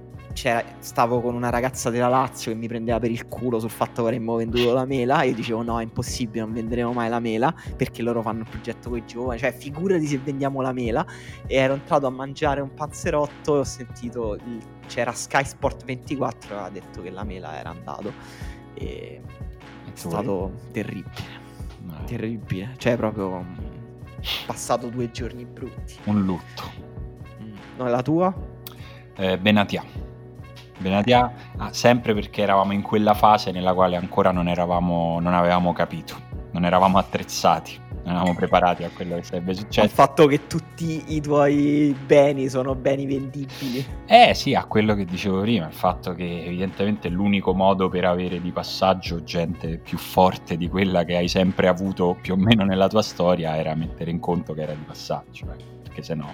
stavo con una ragazza della Lazio che mi prendeva per il culo sul fatto che avremmo venduto la mela e io dicevo no è impossibile non venderemo mai la mela perché loro fanno il progetto con i giovani cioè figurati se vendiamo la mela. E ero entrato a mangiare un panzerotto e ho sentito il... c'era Sky Sport 24 e aveva detto che la mela era andato. E stato terribile. No. Terribile. Cioè, proprio passato due giorni brutti. Un lutto. Mm. No, la tua? Eh, Benatia. Benatia, ah, sempre perché eravamo in quella fase nella quale ancora non, eravamo, non avevamo capito, non eravamo attrezzati non eravamo preparati a quello che sarebbe successo. Il fatto che tutti i tuoi beni sono beni vendibili. Eh sì, a quello che dicevo prima, il fatto che evidentemente l'unico modo per avere di passaggio gente più forte di quella che hai sempre avuto più o meno nella tua storia era mettere in conto che era di passaggio, eh, perché se no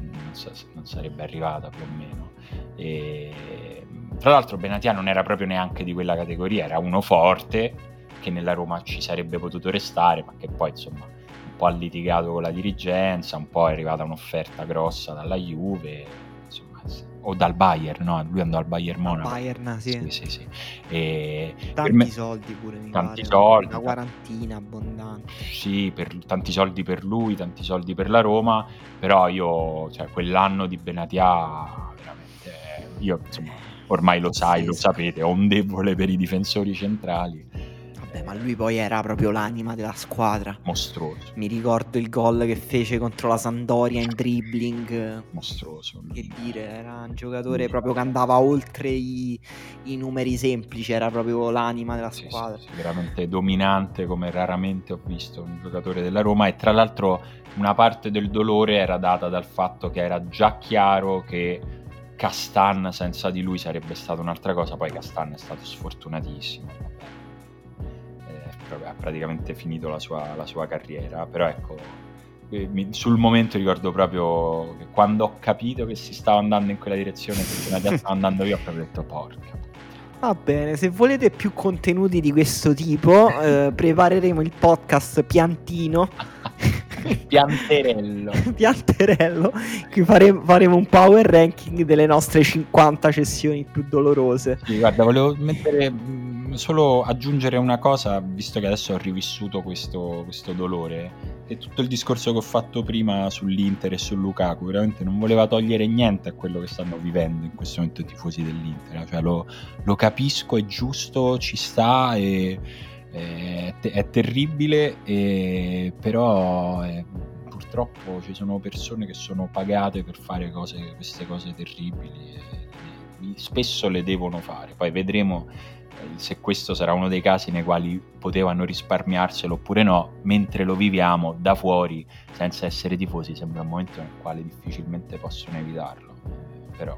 non, so, non sarebbe arrivata più o meno. E, tra l'altro Benatia non era proprio neanche di quella categoria, era uno forte che nella Roma ci sarebbe potuto restare, ma che poi insomma un po' ha litigato con la dirigenza, un po' è arrivata un'offerta grossa dalla Juve, insomma, o dal Bayern, no? Lui andò al Bayern Monaco. Bayern, sì. Sì, sì, sì. E tanti me, soldi pure, mi tanti pare, soldi. Una quarantina abbondante. Sì, per, tanti soldi per lui, tanti soldi per la Roma, però io, cioè, quell'anno di Benatia, veramente, io insomma, ormai lo sai, lo sapete, ho un debole per i difensori centrali Vabbè, ma lui poi era proprio l'anima della squadra. Mostruoso. Mi ricordo il gol che fece contro la Sandoria in dribbling. Mostruoso. Che dire, era un giocatore mm. proprio che andava oltre i, i, numeri semplici, era proprio l'anima della sì, squadra. Sì, sì, veramente dominante come raramente ho visto un giocatore della Roma e tra l'altro una parte del dolore era data dal fatto che era già chiaro che Castan senza di lui sarebbe stata un'altra cosa, poi Castan è stato sfortunatissimo ha praticamente finito la sua, la sua carriera, però ecco, eh, sul momento ricordo proprio che quando ho capito che si stava andando in quella direzione, che Nadia stava andando io, ho proprio detto porca. Va bene, se volete più contenuti di questo tipo, eh, prepareremo il podcast piantino. Pianterello. Pianterello. Qui faremo, faremo, un power ranking delle nostre 50 cessioni più dolorose. Sì, guarda, volevo mettere solo aggiungere una cosa, visto che adesso ho rivissuto questo, questo dolore, che tutto il discorso che ho fatto prima sull'Inter e su Lukaku veramente non voleva togliere niente a quello che stanno vivendo in questo momento i tifosi dell'Inter. Cioè, lo, lo capisco, è giusto, ci sta, e, è, è, terribile, e, però è, purtroppo ci sono persone che sono pagate per fare cose, queste cose terribili. E, spesso le devono fare. Poi vedremo se questo sarà uno dei casi nei quali potevano risparmiarselo oppure no, mentre lo viviamo da fuori senza essere tifosi sembra un momento nel quale difficilmente possono evitarlo. Però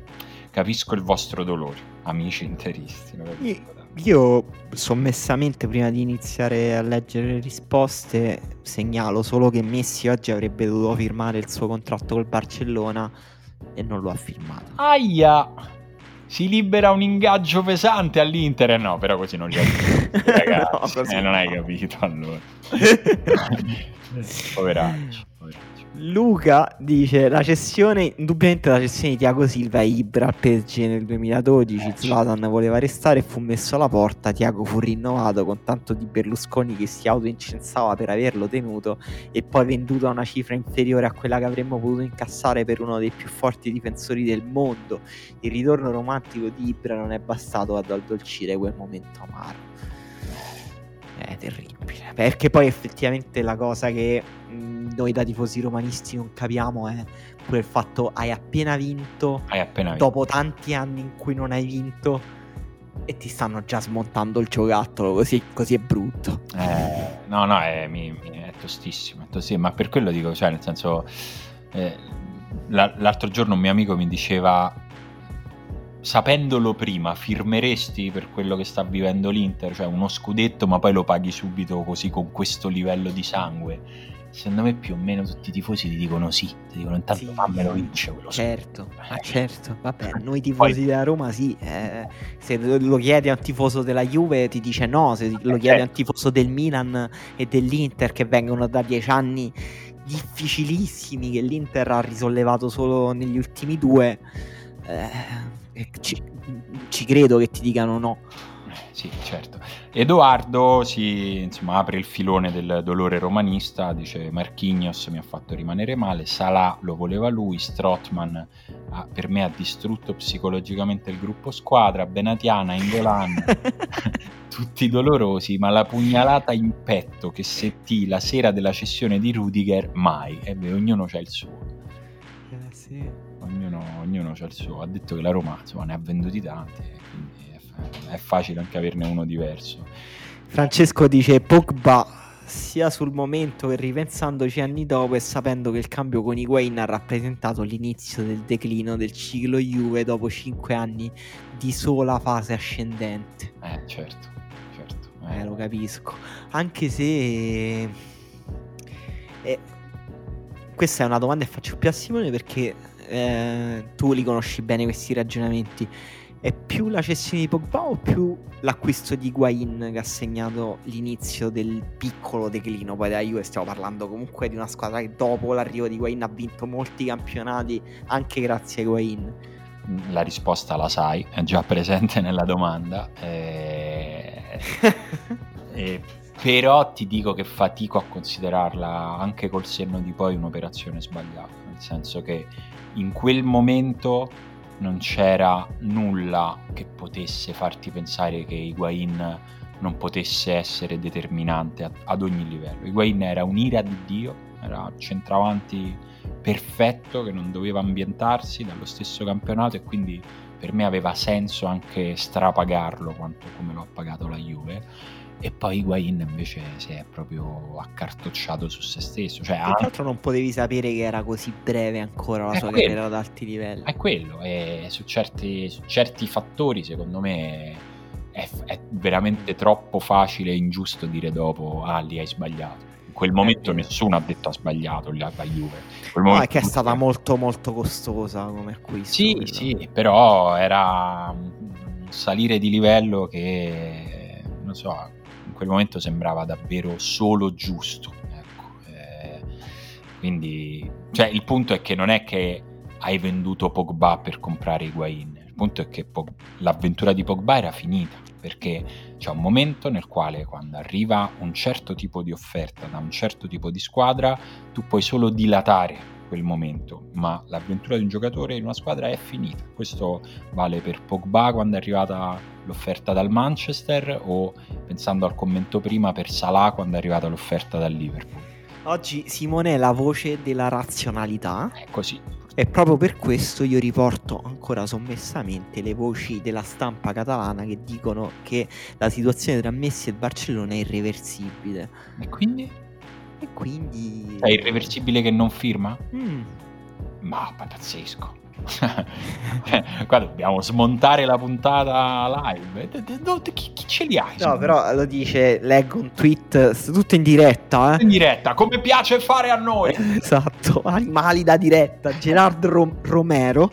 capisco il vostro dolore, amici interisti. Io, io sommessamente prima di iniziare a leggere le risposte segnalo solo che Messi oggi avrebbe dovuto firmare il suo contratto col Barcellona e non lo ha firmato. Aia! Si libera un ingaggio pesante all'Inter. No, però così non li ha ragazzi. no, eh, non hai capito allora. Poveracci. Luca dice la cessione, indubbiamente la cessione di Tiago Silva a Ibra al PSG nel 2012, eh, Zlatan voleva restare e fu messo alla porta, Tiago fu rinnovato con tanto di Berlusconi che si autoincensava per averlo tenuto e poi venduto a una cifra inferiore a quella che avremmo potuto incassare per uno dei più forti difensori del mondo. Il ritorno romantico di Ibra non è bastato ad addolcire quel momento amaro è terribile. Perché poi effettivamente la cosa che noi da tifosi romanisti non capiamo è pure il fatto hai appena vinto, hai appena vinto. dopo tanti anni in cui non hai vinto e ti stanno già smontando il giocattolo, così, così è brutto. Eh, no, no, è, mi, mi, è tostissimo, è tostissimo, ma per quello dico, cioè nel senso, eh, l'altro giorno un mio amico mi diceva sapendolo prima, firmeresti per quello che sta vivendo l'Inter, cioè uno scudetto, ma poi lo paghi subito così con questo livello di sangue? Secondo me più o meno tutti i tifosi ti dicono sì, ti dicono intanto sì, fammelo vince quello Certo, ma certo, vabbè, noi tifosi poi... della Roma sì, eh, se lo chiedi a un tifoso della Juve ti dice no, se lo chiedi a un tifoso del Milan e dell'Inter che vengono da dieci anni difficilissimi che l'Inter ha risollevato solo negli ultimi due, eh, ci, ci credo che ti dicano no. Eh, sì, certo. Edoardo si insomma, apre il filone del dolore romanista, dice Marquinhos mi ha fatto rimanere male, Salah lo voleva lui, Strotman ha, per me ha distrutto psicologicamente il gruppo squadra, Benatiana, Ingolan, tutti dolorosi, ma la pugnalata in petto che settì la sera della cessione di Rudiger, mai. E beh, ognuno c'ha il suo. Eh, sì ognuno, ognuno ha il suo. Ha detto che la Roma insomma, ne ha venduti tanti, quindi è, è facile anche averne uno diverso. Francesco dice Pogba sia sul momento che ripensandoci anni dopo e sapendo che il cambio con Higuain ha rappresentato l'inizio del declino del ciclo Juve dopo 5 anni di sola fase ascendente. Eh, certo, certo. Eh, eh lo capisco. Anche se... Eh, questa è una domanda che faccio più a Simone perché eh, tu li conosci bene questi ragionamenti. È più la cessione di Pogba o più l'acquisto di Guain che ha segnato l'inizio del piccolo declino? Poi da Juve stiamo parlando comunque di una squadra che dopo l'arrivo di Guain ha vinto molti campionati anche grazie a Guain. La risposta la sai, è già presente nella domanda. Eh... eh, però ti dico che fatico a considerarla anche col senno di poi un'operazione sbagliata, nel senso che in quel momento non c'era nulla che potesse farti pensare che Higuain non potesse essere determinante ad ogni livello. Higuain era un'ira di Dio, era centravanti perfetto che non doveva ambientarsi dallo stesso campionato e quindi per me aveva senso anche strapagarlo quanto come lo pagato la Juve e poi Higuain invece si è proprio accartocciato su se stesso. Cioè, Tra l'altro non potevi sapere che era così breve ancora la sua quello. carriera ad alti livelli. È quello, e su certi, su certi fattori secondo me è, è, veramente troppo facile e ingiusto dire dopo ah lì hai sbagliato. In quel momento nessuno ha detto ha sbagliato la, la Juve. No, è che è stata molto molto costosa come acquisto. Sì, quello. sì, però era un salire di livello che non so quel momento sembrava davvero solo giusto. Ecco. Eh, quindi, cioè, il punto è che non è che hai venduto Pogba per comprare Higuain, il punto è che Pog- l'avventura di Pogba era finita, perché c'è un momento nel quale quando arriva un certo tipo di offerta da un certo tipo di squadra, tu puoi solo dilatare quel momento, ma l'avventura di un giocatore in una squadra è finita. Questo vale per Pogba quando è arrivata l'offerta dal Manchester o pensando al commento prima per Salah quando è arrivata l'offerta dal Liverpool. Oggi Simone è la voce della razionalità. È così. E proprio per questo io riporto ancora sommessamente le voci della stampa catalana che dicono che la situazione tra Messi e Barcellona è irreversibile. E quindi? E quindi... È irreversibile che non firma? Mm. Ma pazzesco. Qua dobbiamo smontare la puntata live. Chi, chi ce li ha? No, però lo dice, leggo un tweet, tutto in diretta. Eh? In diretta, come piace fare a noi. esatto, animali da diretta. Gerardo Rom- Romero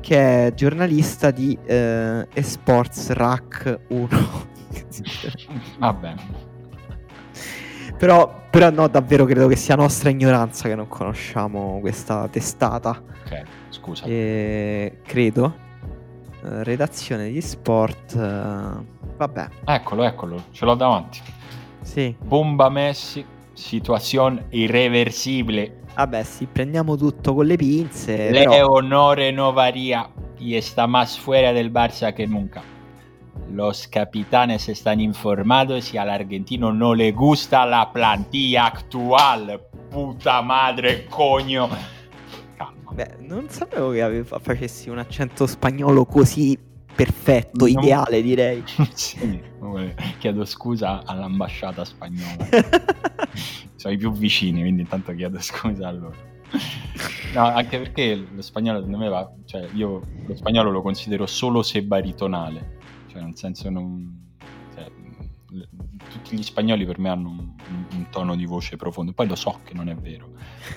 che è giornalista di eh, Esports Rack 1. Va bene. Però, però no, davvero credo che sia nostra ignoranza che non conosciamo questa testata. Ok, scusa. E, credo. Eh, redazione di sport. eh, vabbè, Eccolo, eccolo, ce l'ho davanti. sì. Bomba Messi, situazione irreversibile. Vabbè, sì, prendiamo tutto con le pinze. però- Leonore Novaria y está más fuera del Barça que nunca. Los capitanes están informados y al argentino no le gusta la plantilla actual. Puta madre, coño. Calma. Beh, non sapevo che facessi un accento spagnolo così perfetto, No. ideale direi. Sì, chiedo scusa all'ambasciata spagnola. Sono i più vicini, quindi intanto chiedo scusa a loro. No, anche perché lo spagnolo secondo me va, cioè io lo spagnolo lo considero solo se baritonale, cioè nel senso non... cioè, l- tutti gli spagnoli per me hanno un, un- tono di voce profondo, poi lo so che non è vero.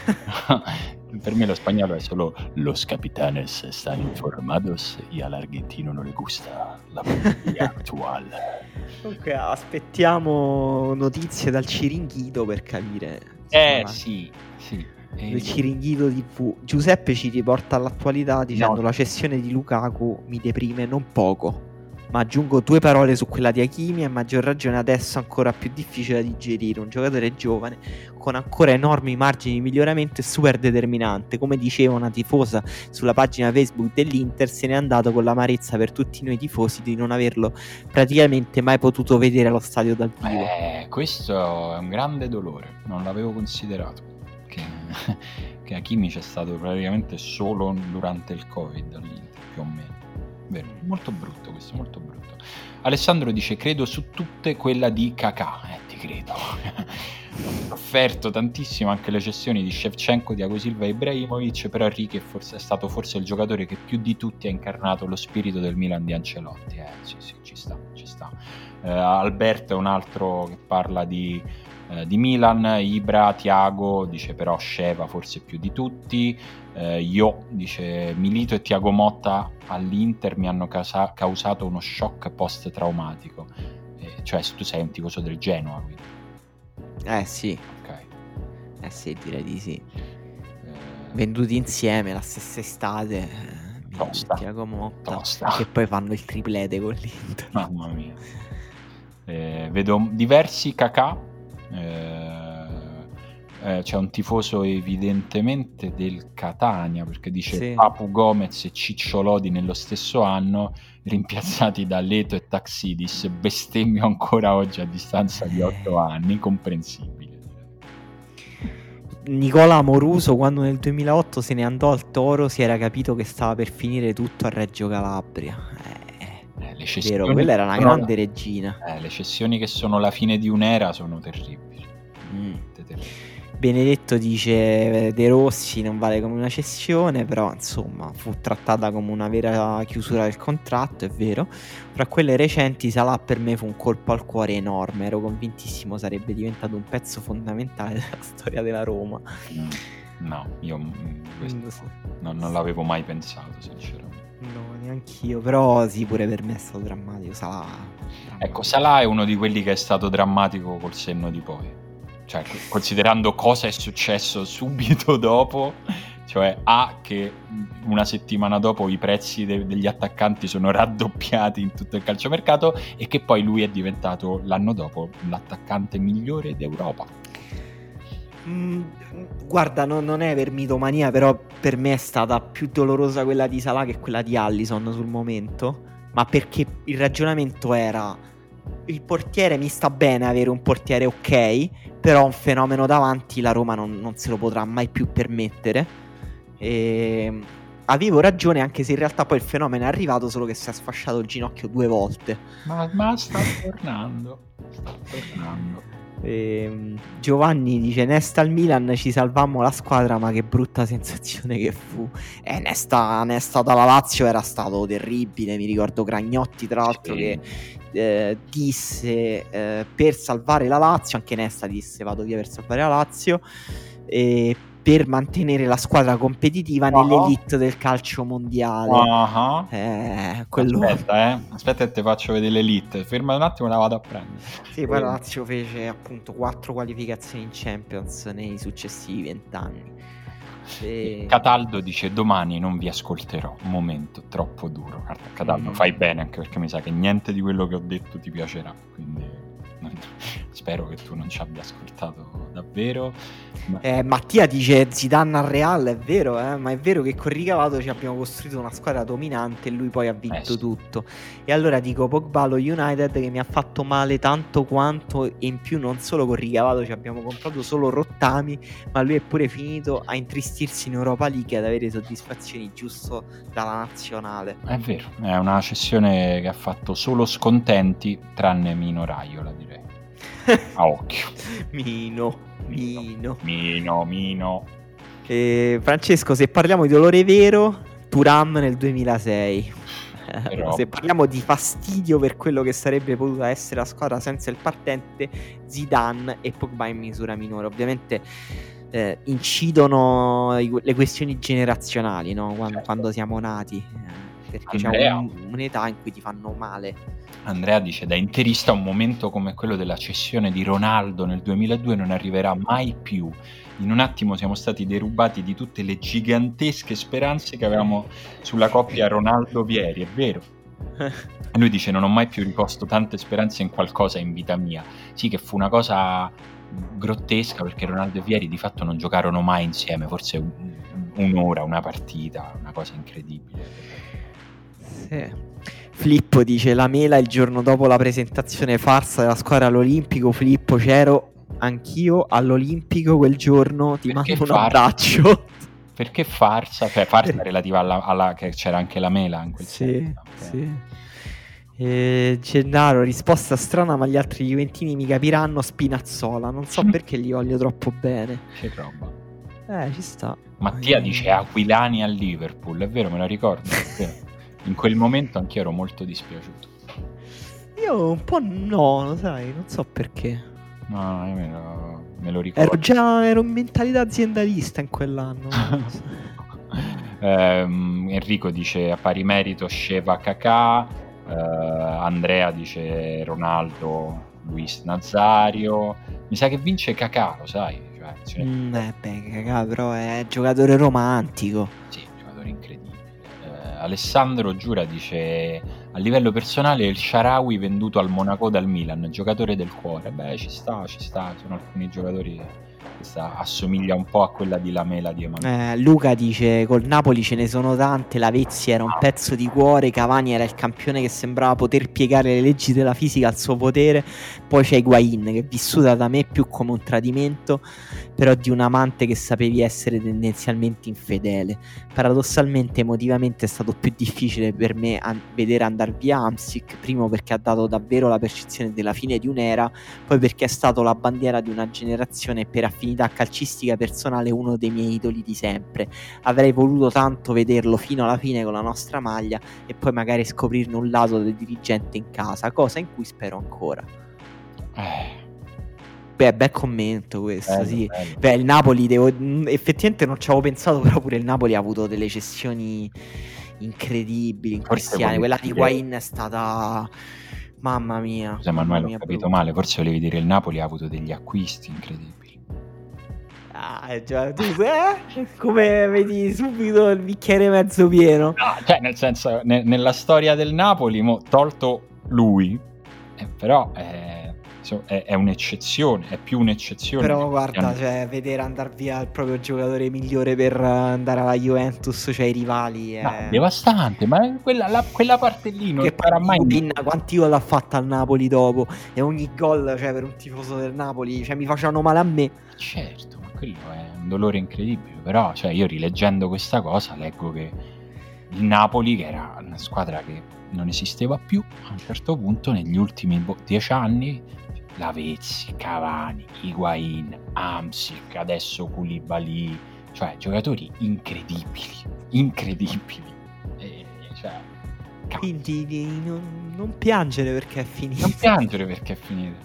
per me lo spagnolo è solo los capitanes están informados y al argentino no le gusta la plantilla actual. Comunque aspettiamo notizie dal Ciringhito per capire. Eh insomma, sì, sì. Il Ciringhito TV. Giuseppe ci riporta all'attualità dicendo No. la cessione di Lukaku mi deprime non poco. Ma aggiungo due parole su quella di Hakimi a maggior ragione adesso ancora più difficile da digerire. Un giocatore giovane con ancora enormi margini di miglioramento e super determinante. Come diceva una tifosa sulla pagina Facebook dell'Inter, se n'è andato con l'amarezza per tutti noi tifosi di non averlo praticamente mai potuto vedere allo stadio dal vivo. Eh, questo è un grande dolore, non l'avevo considerato. Che, che Hakimi c'è stato praticamente solo durante il Covid all'Inter, più o meno. Vero, molto brutto questo, molto brutto. Alessandro dice: Credo su tutte quella di Kakà. Eh, ti credo. Ho offerto tantissimo anche le cessioni di Shevchenko, Diago Silva e Ibrahimovic, però forse- è stato forse il giocatore che più di tutti ha incarnato lo spirito del Milan di Ancelotti. Eh, sì, sì, ci sta, ci sta. Eh, Alberto è un altro che parla di, eh, di Milan, Ibra, Tiago, dice però Sceva forse più di tutti, eh, Io dice Milito e Tiago Motta all'Inter mi hanno causa- causato uno shock post-traumatico, Eh, cioè tu sei un tifoso del Genoa, quindi, Eh sì, ok. eh sì, direi di sì. Eh, Venduti insieme la stessa estate. eh, Tosta. Tiago Motta. Tosta. Che poi fanno il triplete con l'Inter. Mamma mia. Eh, vedo diversi cacà. Eh, c'è un tifoso evidentemente del Catania perché dice Sì. Papu Gomez e Cicciolodi nello stesso anno rimpiazzati da Leto e Taxidis bestemmio ancora oggi a distanza di otto anni comprensibile Nicola Amoruso quando nel 2008 se ne andò al Toro si era capito che stava per finire tutto a Reggio Calabria. Eh, Le vero, cessioni quella era una grande regina. eh, le cessioni che sono la fine di un'era sono terribili Mm. terribili. Benedetto dice eh, De Rossi non vale come una cessione, però insomma fu trattata come una vera chiusura del contratto, è vero. Fra quelle recenti Salah per me fu un colpo al cuore enorme, ero convintissimo sarebbe diventato un pezzo fondamentale della storia della Roma. Mm, no io mm, questo non, non l'avevo mai pensato sinceramente No, neanch'io, però sì, pure per me è stato drammatico. Salah. Ecco, Salah è uno di quelli che è stato drammatico col senno di poi. Cioè, co- considerando cosa è successo subito dopo, cioè A che una settimana dopo i prezzi de- degli attaccanti sono raddoppiati in tutto il calciomercato e che poi lui è diventato l'anno dopo l'attaccante migliore d'Europa. Mm, guarda, no- non è per mitomania, però per me è stata più dolorosa quella di Salah che quella di Allison sul momento. Ma perché il ragionamento era: il portiere mi sta bene avere un portiere ok, però un fenomeno davanti la Roma non, non se lo potrà mai più permettere. E avevo ragione, anche se in realtà poi il fenomeno è arrivato, solo che si è sfasciato il ginocchio due volte. Ma, ma sta tornando, sta tornando. Ehm, Giovanni dice: Nesta al Milan ci salvammo la squadra, ma che brutta sensazione che fu. E Nesta, Nesta dalla Lazio era stato terribile. Mi ricordo Gragnotti, tra l'altro, che eh, disse eh, per salvare la Lazio. Anche Nesta disse: Vado via per salvare la Lazio. E per mantenere la squadra competitiva uh-huh. nell'elite del calcio mondiale. Uh-huh. Eh, quello... Aspetta, eh. Aspetta che ti faccio vedere l'elite. Ferma un attimo, la vado a prendere. Sì, poi la Lazio fece appunto quattro qualificazioni in Champions nei successivi vent'anni. E... Cataldo dice domani non vi ascolterò, un momento troppo duro. Cataldo, mm. fai bene anche perché mi sa che niente di quello che ho detto ti piacerà, quindi spero che tu non ci abbia ascoltato davvero. Ma... Eh, Mattia dice Zidane al Real, è vero, eh? ma è vero che con Ricavato ci abbiamo costruito una squadra dominante e lui poi ha vinto eh sì. tutto. E allora dico Pogba lo United che mi ha fatto male tanto quanto e in più non solo con Ricavato ci abbiamo comprato solo rottami, ma lui è pure finito a intristirsi in Europa League e ad avere soddisfazioni giusto dalla nazionale. È vero, è una cessione che ha fatto solo scontenti tranne Mino Raiola direi. A occhio. Mino, Mino. Mino, Mino. E Francesco, se parliamo di dolore vero, Turam nel 2006. Però... se parliamo di fastidio per quello che sarebbe potuta essere la squadra senza il partente, Zidane e Pogba in misura minore. Ovviamente eh, incidono le questioni generazionali no? quando, certo. quando, siamo nati, eh, perché Andrea. c'è un, un'età in cui ti fanno male. Andrea dice da interista un momento come quello della cessione di Ronaldo nel 2002 non arriverà mai più. In un attimo siamo stati derubati di tutte le gigantesche speranze che avevamo sulla coppia Ronaldo-Vieri, è vero. Lui dice non ho mai più riposto tante speranze in qualcosa in vita mia. Sì che fu una cosa grottesca perché Ronaldo e Vieri di fatto non giocarono mai insieme, forse un, un'ora, una partita, una cosa incredibile. Sì. Flippo dice la mela il giorno dopo la presentazione farsa della squadra all'Olimpico. Flippo c'ero anch'io all'Olimpico quel giorno. Ti Perché mando un farsa? abbraccio. Perché farsa? Cioè farsa relativa alla, alla, che c'era anche la mela in quel sì, senso. Okay. Sì. Eh, Gennaro, risposta strana, ma gli altri Juventini mi capiranno. Spinazzola, non so perché li voglio troppo bene. Che roba. Eh, ci sta. Mattia eh. dice Aquilani al Liverpool, è vero, me la ricordo. in quel momento anche ero molto dispiaciuto. Io un po' no, lo sai, non so perché. No, no, io me lo, me lo ricordo. Ero già ero in mentalità aziendalista in quell'anno. eh, Enrico dice a pari merito Sceva Kakà, eh, Andrea dice Ronaldo, Luis Nazario. Mi sa che vince Kakà, lo sai? Cioè, mm, eh, beh, Kakà però è giocatore romantico. Sì. Alessandro Giura dice a livello personale il Sharawi venduto al Monaco dal Milan, giocatore del cuore. Beh, ci sta, ci sta, sono alcuni giocatori questa assomiglia un po' a quella di Lamela di Emanuele. Eh, Luca dice col Napoli ce ne sono tante, la Vezzi era un ah. pezzo di cuore, Cavani era il campione che sembrava poter piegare le leggi della fisica al suo potere, poi c'è Higuain che è vissuta da me più come un tradimento, però di un amante che sapevi essere tendenzialmente infedele. Paradossalmente emotivamente è stato più difficile per me an- vedere andare via Amsic, primo perché ha dato davvero la percezione della fine di un'era, poi perché è stato la bandiera di una generazione per affinità affinità calcistica personale uno dei miei idoli di sempre. Avrei voluto tanto vederlo fino alla fine con la nostra maglia e poi magari scoprirne un lato del dirigente in casa, cosa in cui spero ancora. Eh. Beh, bel commento questo, bello, sì. Bello. Beh, il Napoli, devo... Mm, effettivamente non ci avevo pensato, però pure il Napoli ha avuto delle cessioni incredibili in questi anni. Quella di Wayne è stata... Mamma mia. Scusa, Manuel, ho capito male. Forse volevi dire il Napoli ha avuto degli acquisti incredibili. Ah, già, tu, eh? Come vedi subito il bicchiere mezzo pieno? No, cioè, nel senso, ne- nella storia del Napoli, mo, tolto lui, eh, però è, è, è, un'eccezione, è più un'eccezione. Però guarda, cioè, vedere andare via il proprio giocatore migliore per andare alla Juventus, cioè i rivali, è... No, devastante, ma quella, la, quella parte lì non che farà mai... Pin, quanti gol ha fatto al Napoli dopo? E ogni gol, cioè, per un tifoso del Napoli, cioè, mi facevano male a me. Certo quello è un dolore incredibile, però cioè, io rileggendo questa cosa leggo che il Napoli, che era una squadra che non esisteva più, a un certo punto negli ultimi boh, dieci anni, Lavezzi, Cavani, Higuain, Amsic, adesso Koulibaly, cioè giocatori incredibili, incredibili. E, cioè, Quindi non, non, piangere perché è finita. Non piangere perché è finita.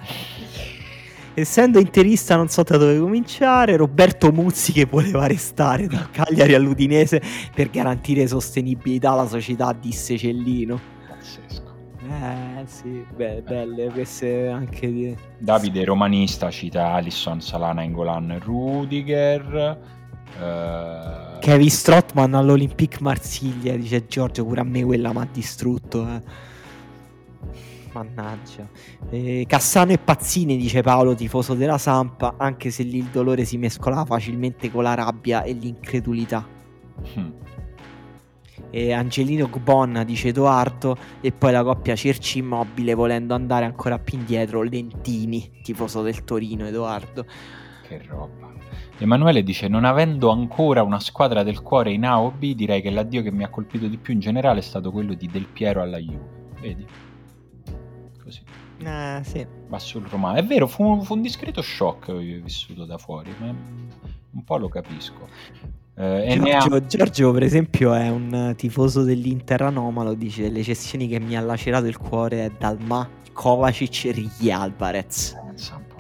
Essendo interista non so da dove cominciare, Roberto Muzzi che voleva restare da Cagliari all'Udinese per garantire sostenibilità alla società, disse Cellino. Pazzesco. Eh sì, beh, belle queste anche di... Davide Romanista cita Alisson, Salana, Ingolan, Rudiger. Eh, Kevin Strottman all'Olympique Marsiglia, dice Giorgio, pure a me quella mi ha distrutto. Eh. Mannaggia. Eh, Cassano e Pazzini, dice Paolo, tifoso della Sampa, anche se lì il dolore si mescolava facilmente con la rabbia e l'incredulità. hmm. E Angelino Gbon, dice Edoardo, e poi la coppia Cerci Immobile volendo andare ancora più indietro, Lentini, tifoso del Torino, Edoardo. Che roba. Emanuele dice: Non avendo ancora una squadra del cuore in A o B, direi che l'addio che mi ha colpito di più in generale è stato quello di Del Piero alla Juve. Vedi? Eh, sì. Va sul romano. È vero, fu, fu un discreto shock che ho vissuto da fuori, ma un po' lo capisco. Eh, ne ha- Giorgio, Giorgio, per esempio, è un tifoso dell'Inter anomalo. Dice: Le cessioni che mi ha lacerato il cuore è Dalma, Kovacic e Ricky Alvarez. Pensa un po'.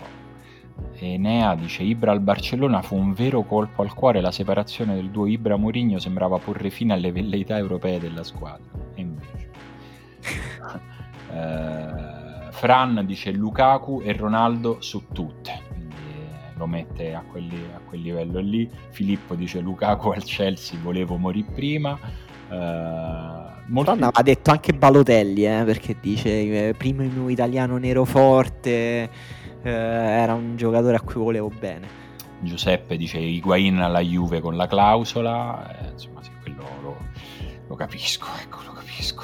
Enea dice Ibra al Barcellona fu un vero colpo al cuore la separazione del duo Ibra Mourinho sembrava porre fine alle velleità europee della squadra e invece Eh, Fran dice Lukaku e Ronaldo su tutte quindi eh, lo mette a, quelli- a quel livello lì Filippo dice Lukaku al Chelsea volevo morire prima Eh, molti- Madonna, ha detto anche Balotelli, eh, perché dice eh, primo italiano nero forte, eh, era un giocatore a cui volevo bene. Giuseppe dice Higuain alla Juve con la clausola, eh, insomma sì, quello lo, lo capisco, ecco, lo capisco.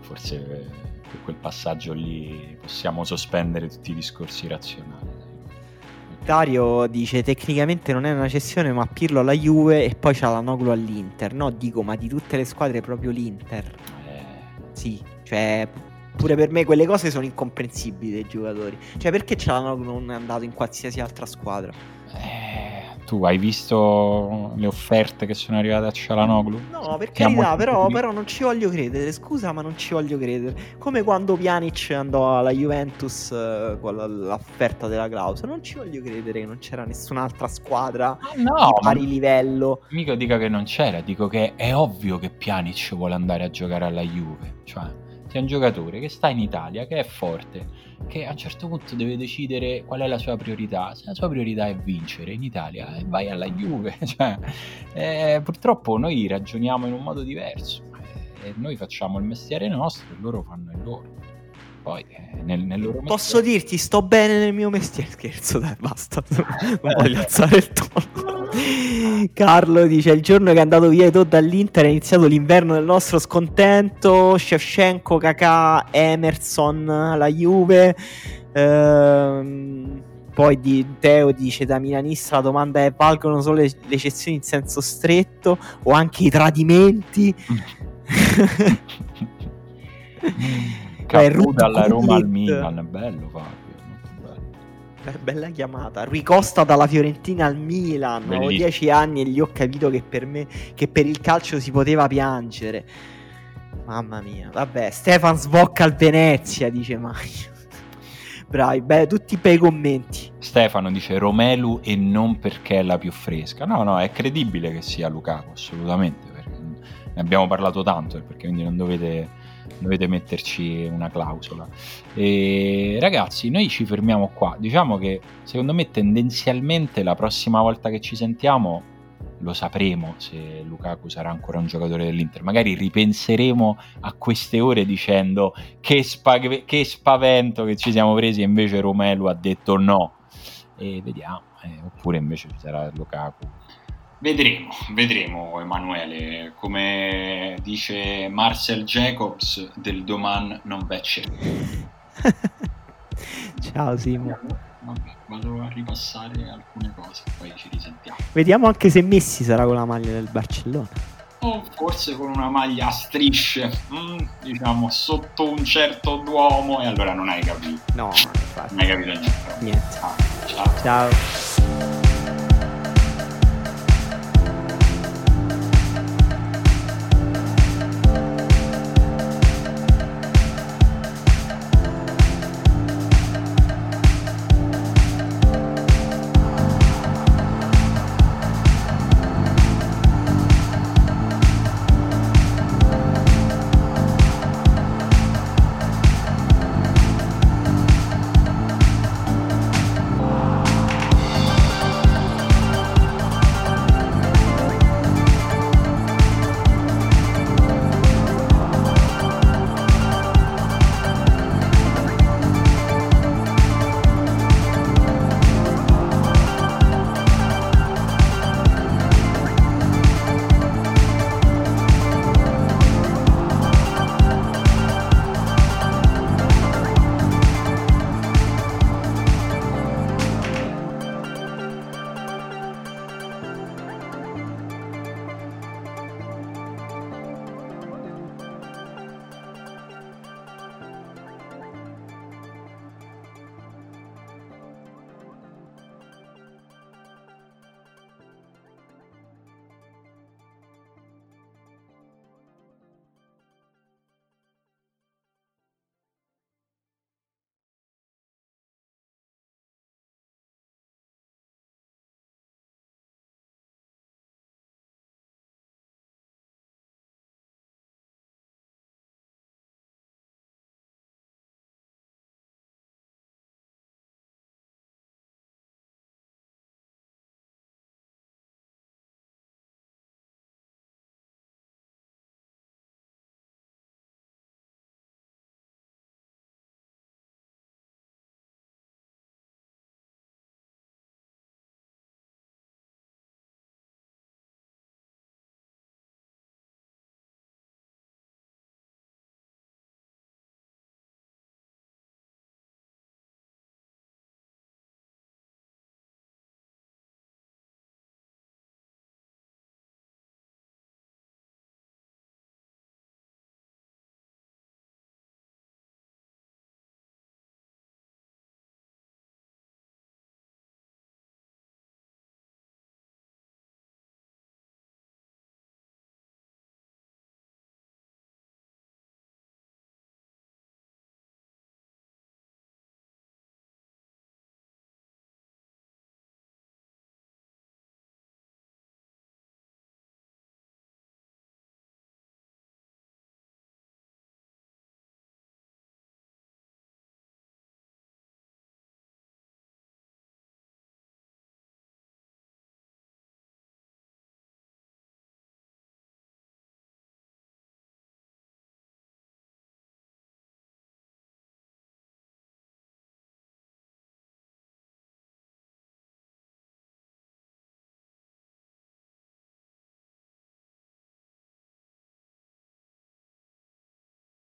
Forse eh, per quel passaggio lì possiamo sospendere tutti i discorsi razionali. Dario dice tecnicamente non è una cessione ma Pirlo alla Juve e poi c'ha la Noglu all'Inter. No, dico, ma di tutte le squadre proprio l'Inter. Eh, Sì, cioè pure per me quelle cose sono incomprensibili dei giocatori. Cioè perché Cialanoglu non è andato in qualsiasi altra squadra? eh, tu hai visto le offerte che sono arrivate a Cialanoglu? No, per carità, però, però non ci voglio credere. Scusa, ma non ci voglio credere. Come quando Pjanic andò alla Juventus eh, con l'offerta della clausola. Non ci voglio credere che non c'era nessun'altra squadra Ah, di no, ma pari livello. mica dica che non c'era, dico che è ovvio che Pjanic vuole andare a giocare alla Juve, cioè c'è un giocatore che sta in Italia, che è forte, che a un certo punto deve decidere qual è la sua priorità, se la sua priorità è vincere in Italia, eh, vai alla Juve, cioè, eh, purtroppo noi ragioniamo in un modo diverso, eh, noi facciamo il mestiere nostro e loro fanno il loro, poi eh, nel, nel loro Posso dirti, sto bene nel mio mestiere. Scherzo, dai, basta. Non voglio alzare il tono. Carlo dice: Il giorno che è andato via Eto'o dall'Inter è iniziato l'inverno del nostro scontento. Shevchenko, Kakà, Emerson, la Juve. Ehm, poi di Teo dice: Da milanista la domanda è: valgono solo le, le cessioni in senso stretto o anche i tradimenti? Caputo dalla Roma al. Milan, bello molto bello. Eh, Bella chiamata. Ricosta dalla Fiorentina al Milan. Ho dieci anni e gli ho capito che per me, che per il calcio si poteva piangere. Mamma mia. Vabbè, Stefan Svocca al Venezia, dice Maio. Bravi, beh, tutti bei commenti. Stefano dice Romelu e non perché è la più fresca. No, no, è credibile che sia Lukaku, assolutamente. Perché ne abbiamo parlato tanto, perché quindi non dovete, dovete metterci una clausola. E ragazzi, noi ci fermiamo qua. Diciamo che secondo me tendenzialmente la prossima volta che ci sentiamo lo sapremo se Lukaku sarà ancora un giocatore dell'Inter. Magari ripenseremo a queste ore dicendo che, spag- che spavento che ci siamo presi e invece Romelu ha detto no. E vediamo, eh, oppure invece ci sarà Lukaku. Vedremo, vedremo Emanuele, come dice Marcel Jacobs del Doman non vecce. Ciao Simo. Vabbè, vado a ripassare alcune cose, poi ci risentiamo. Vediamo anche se Messi sarà con la maglia del Barcellona. O forse con una maglia a strisce, mm, diciamo sotto un certo duomo, e allora non hai capito, No, infatti, non hai capito niente. niente. Ah, ciao. Ciao.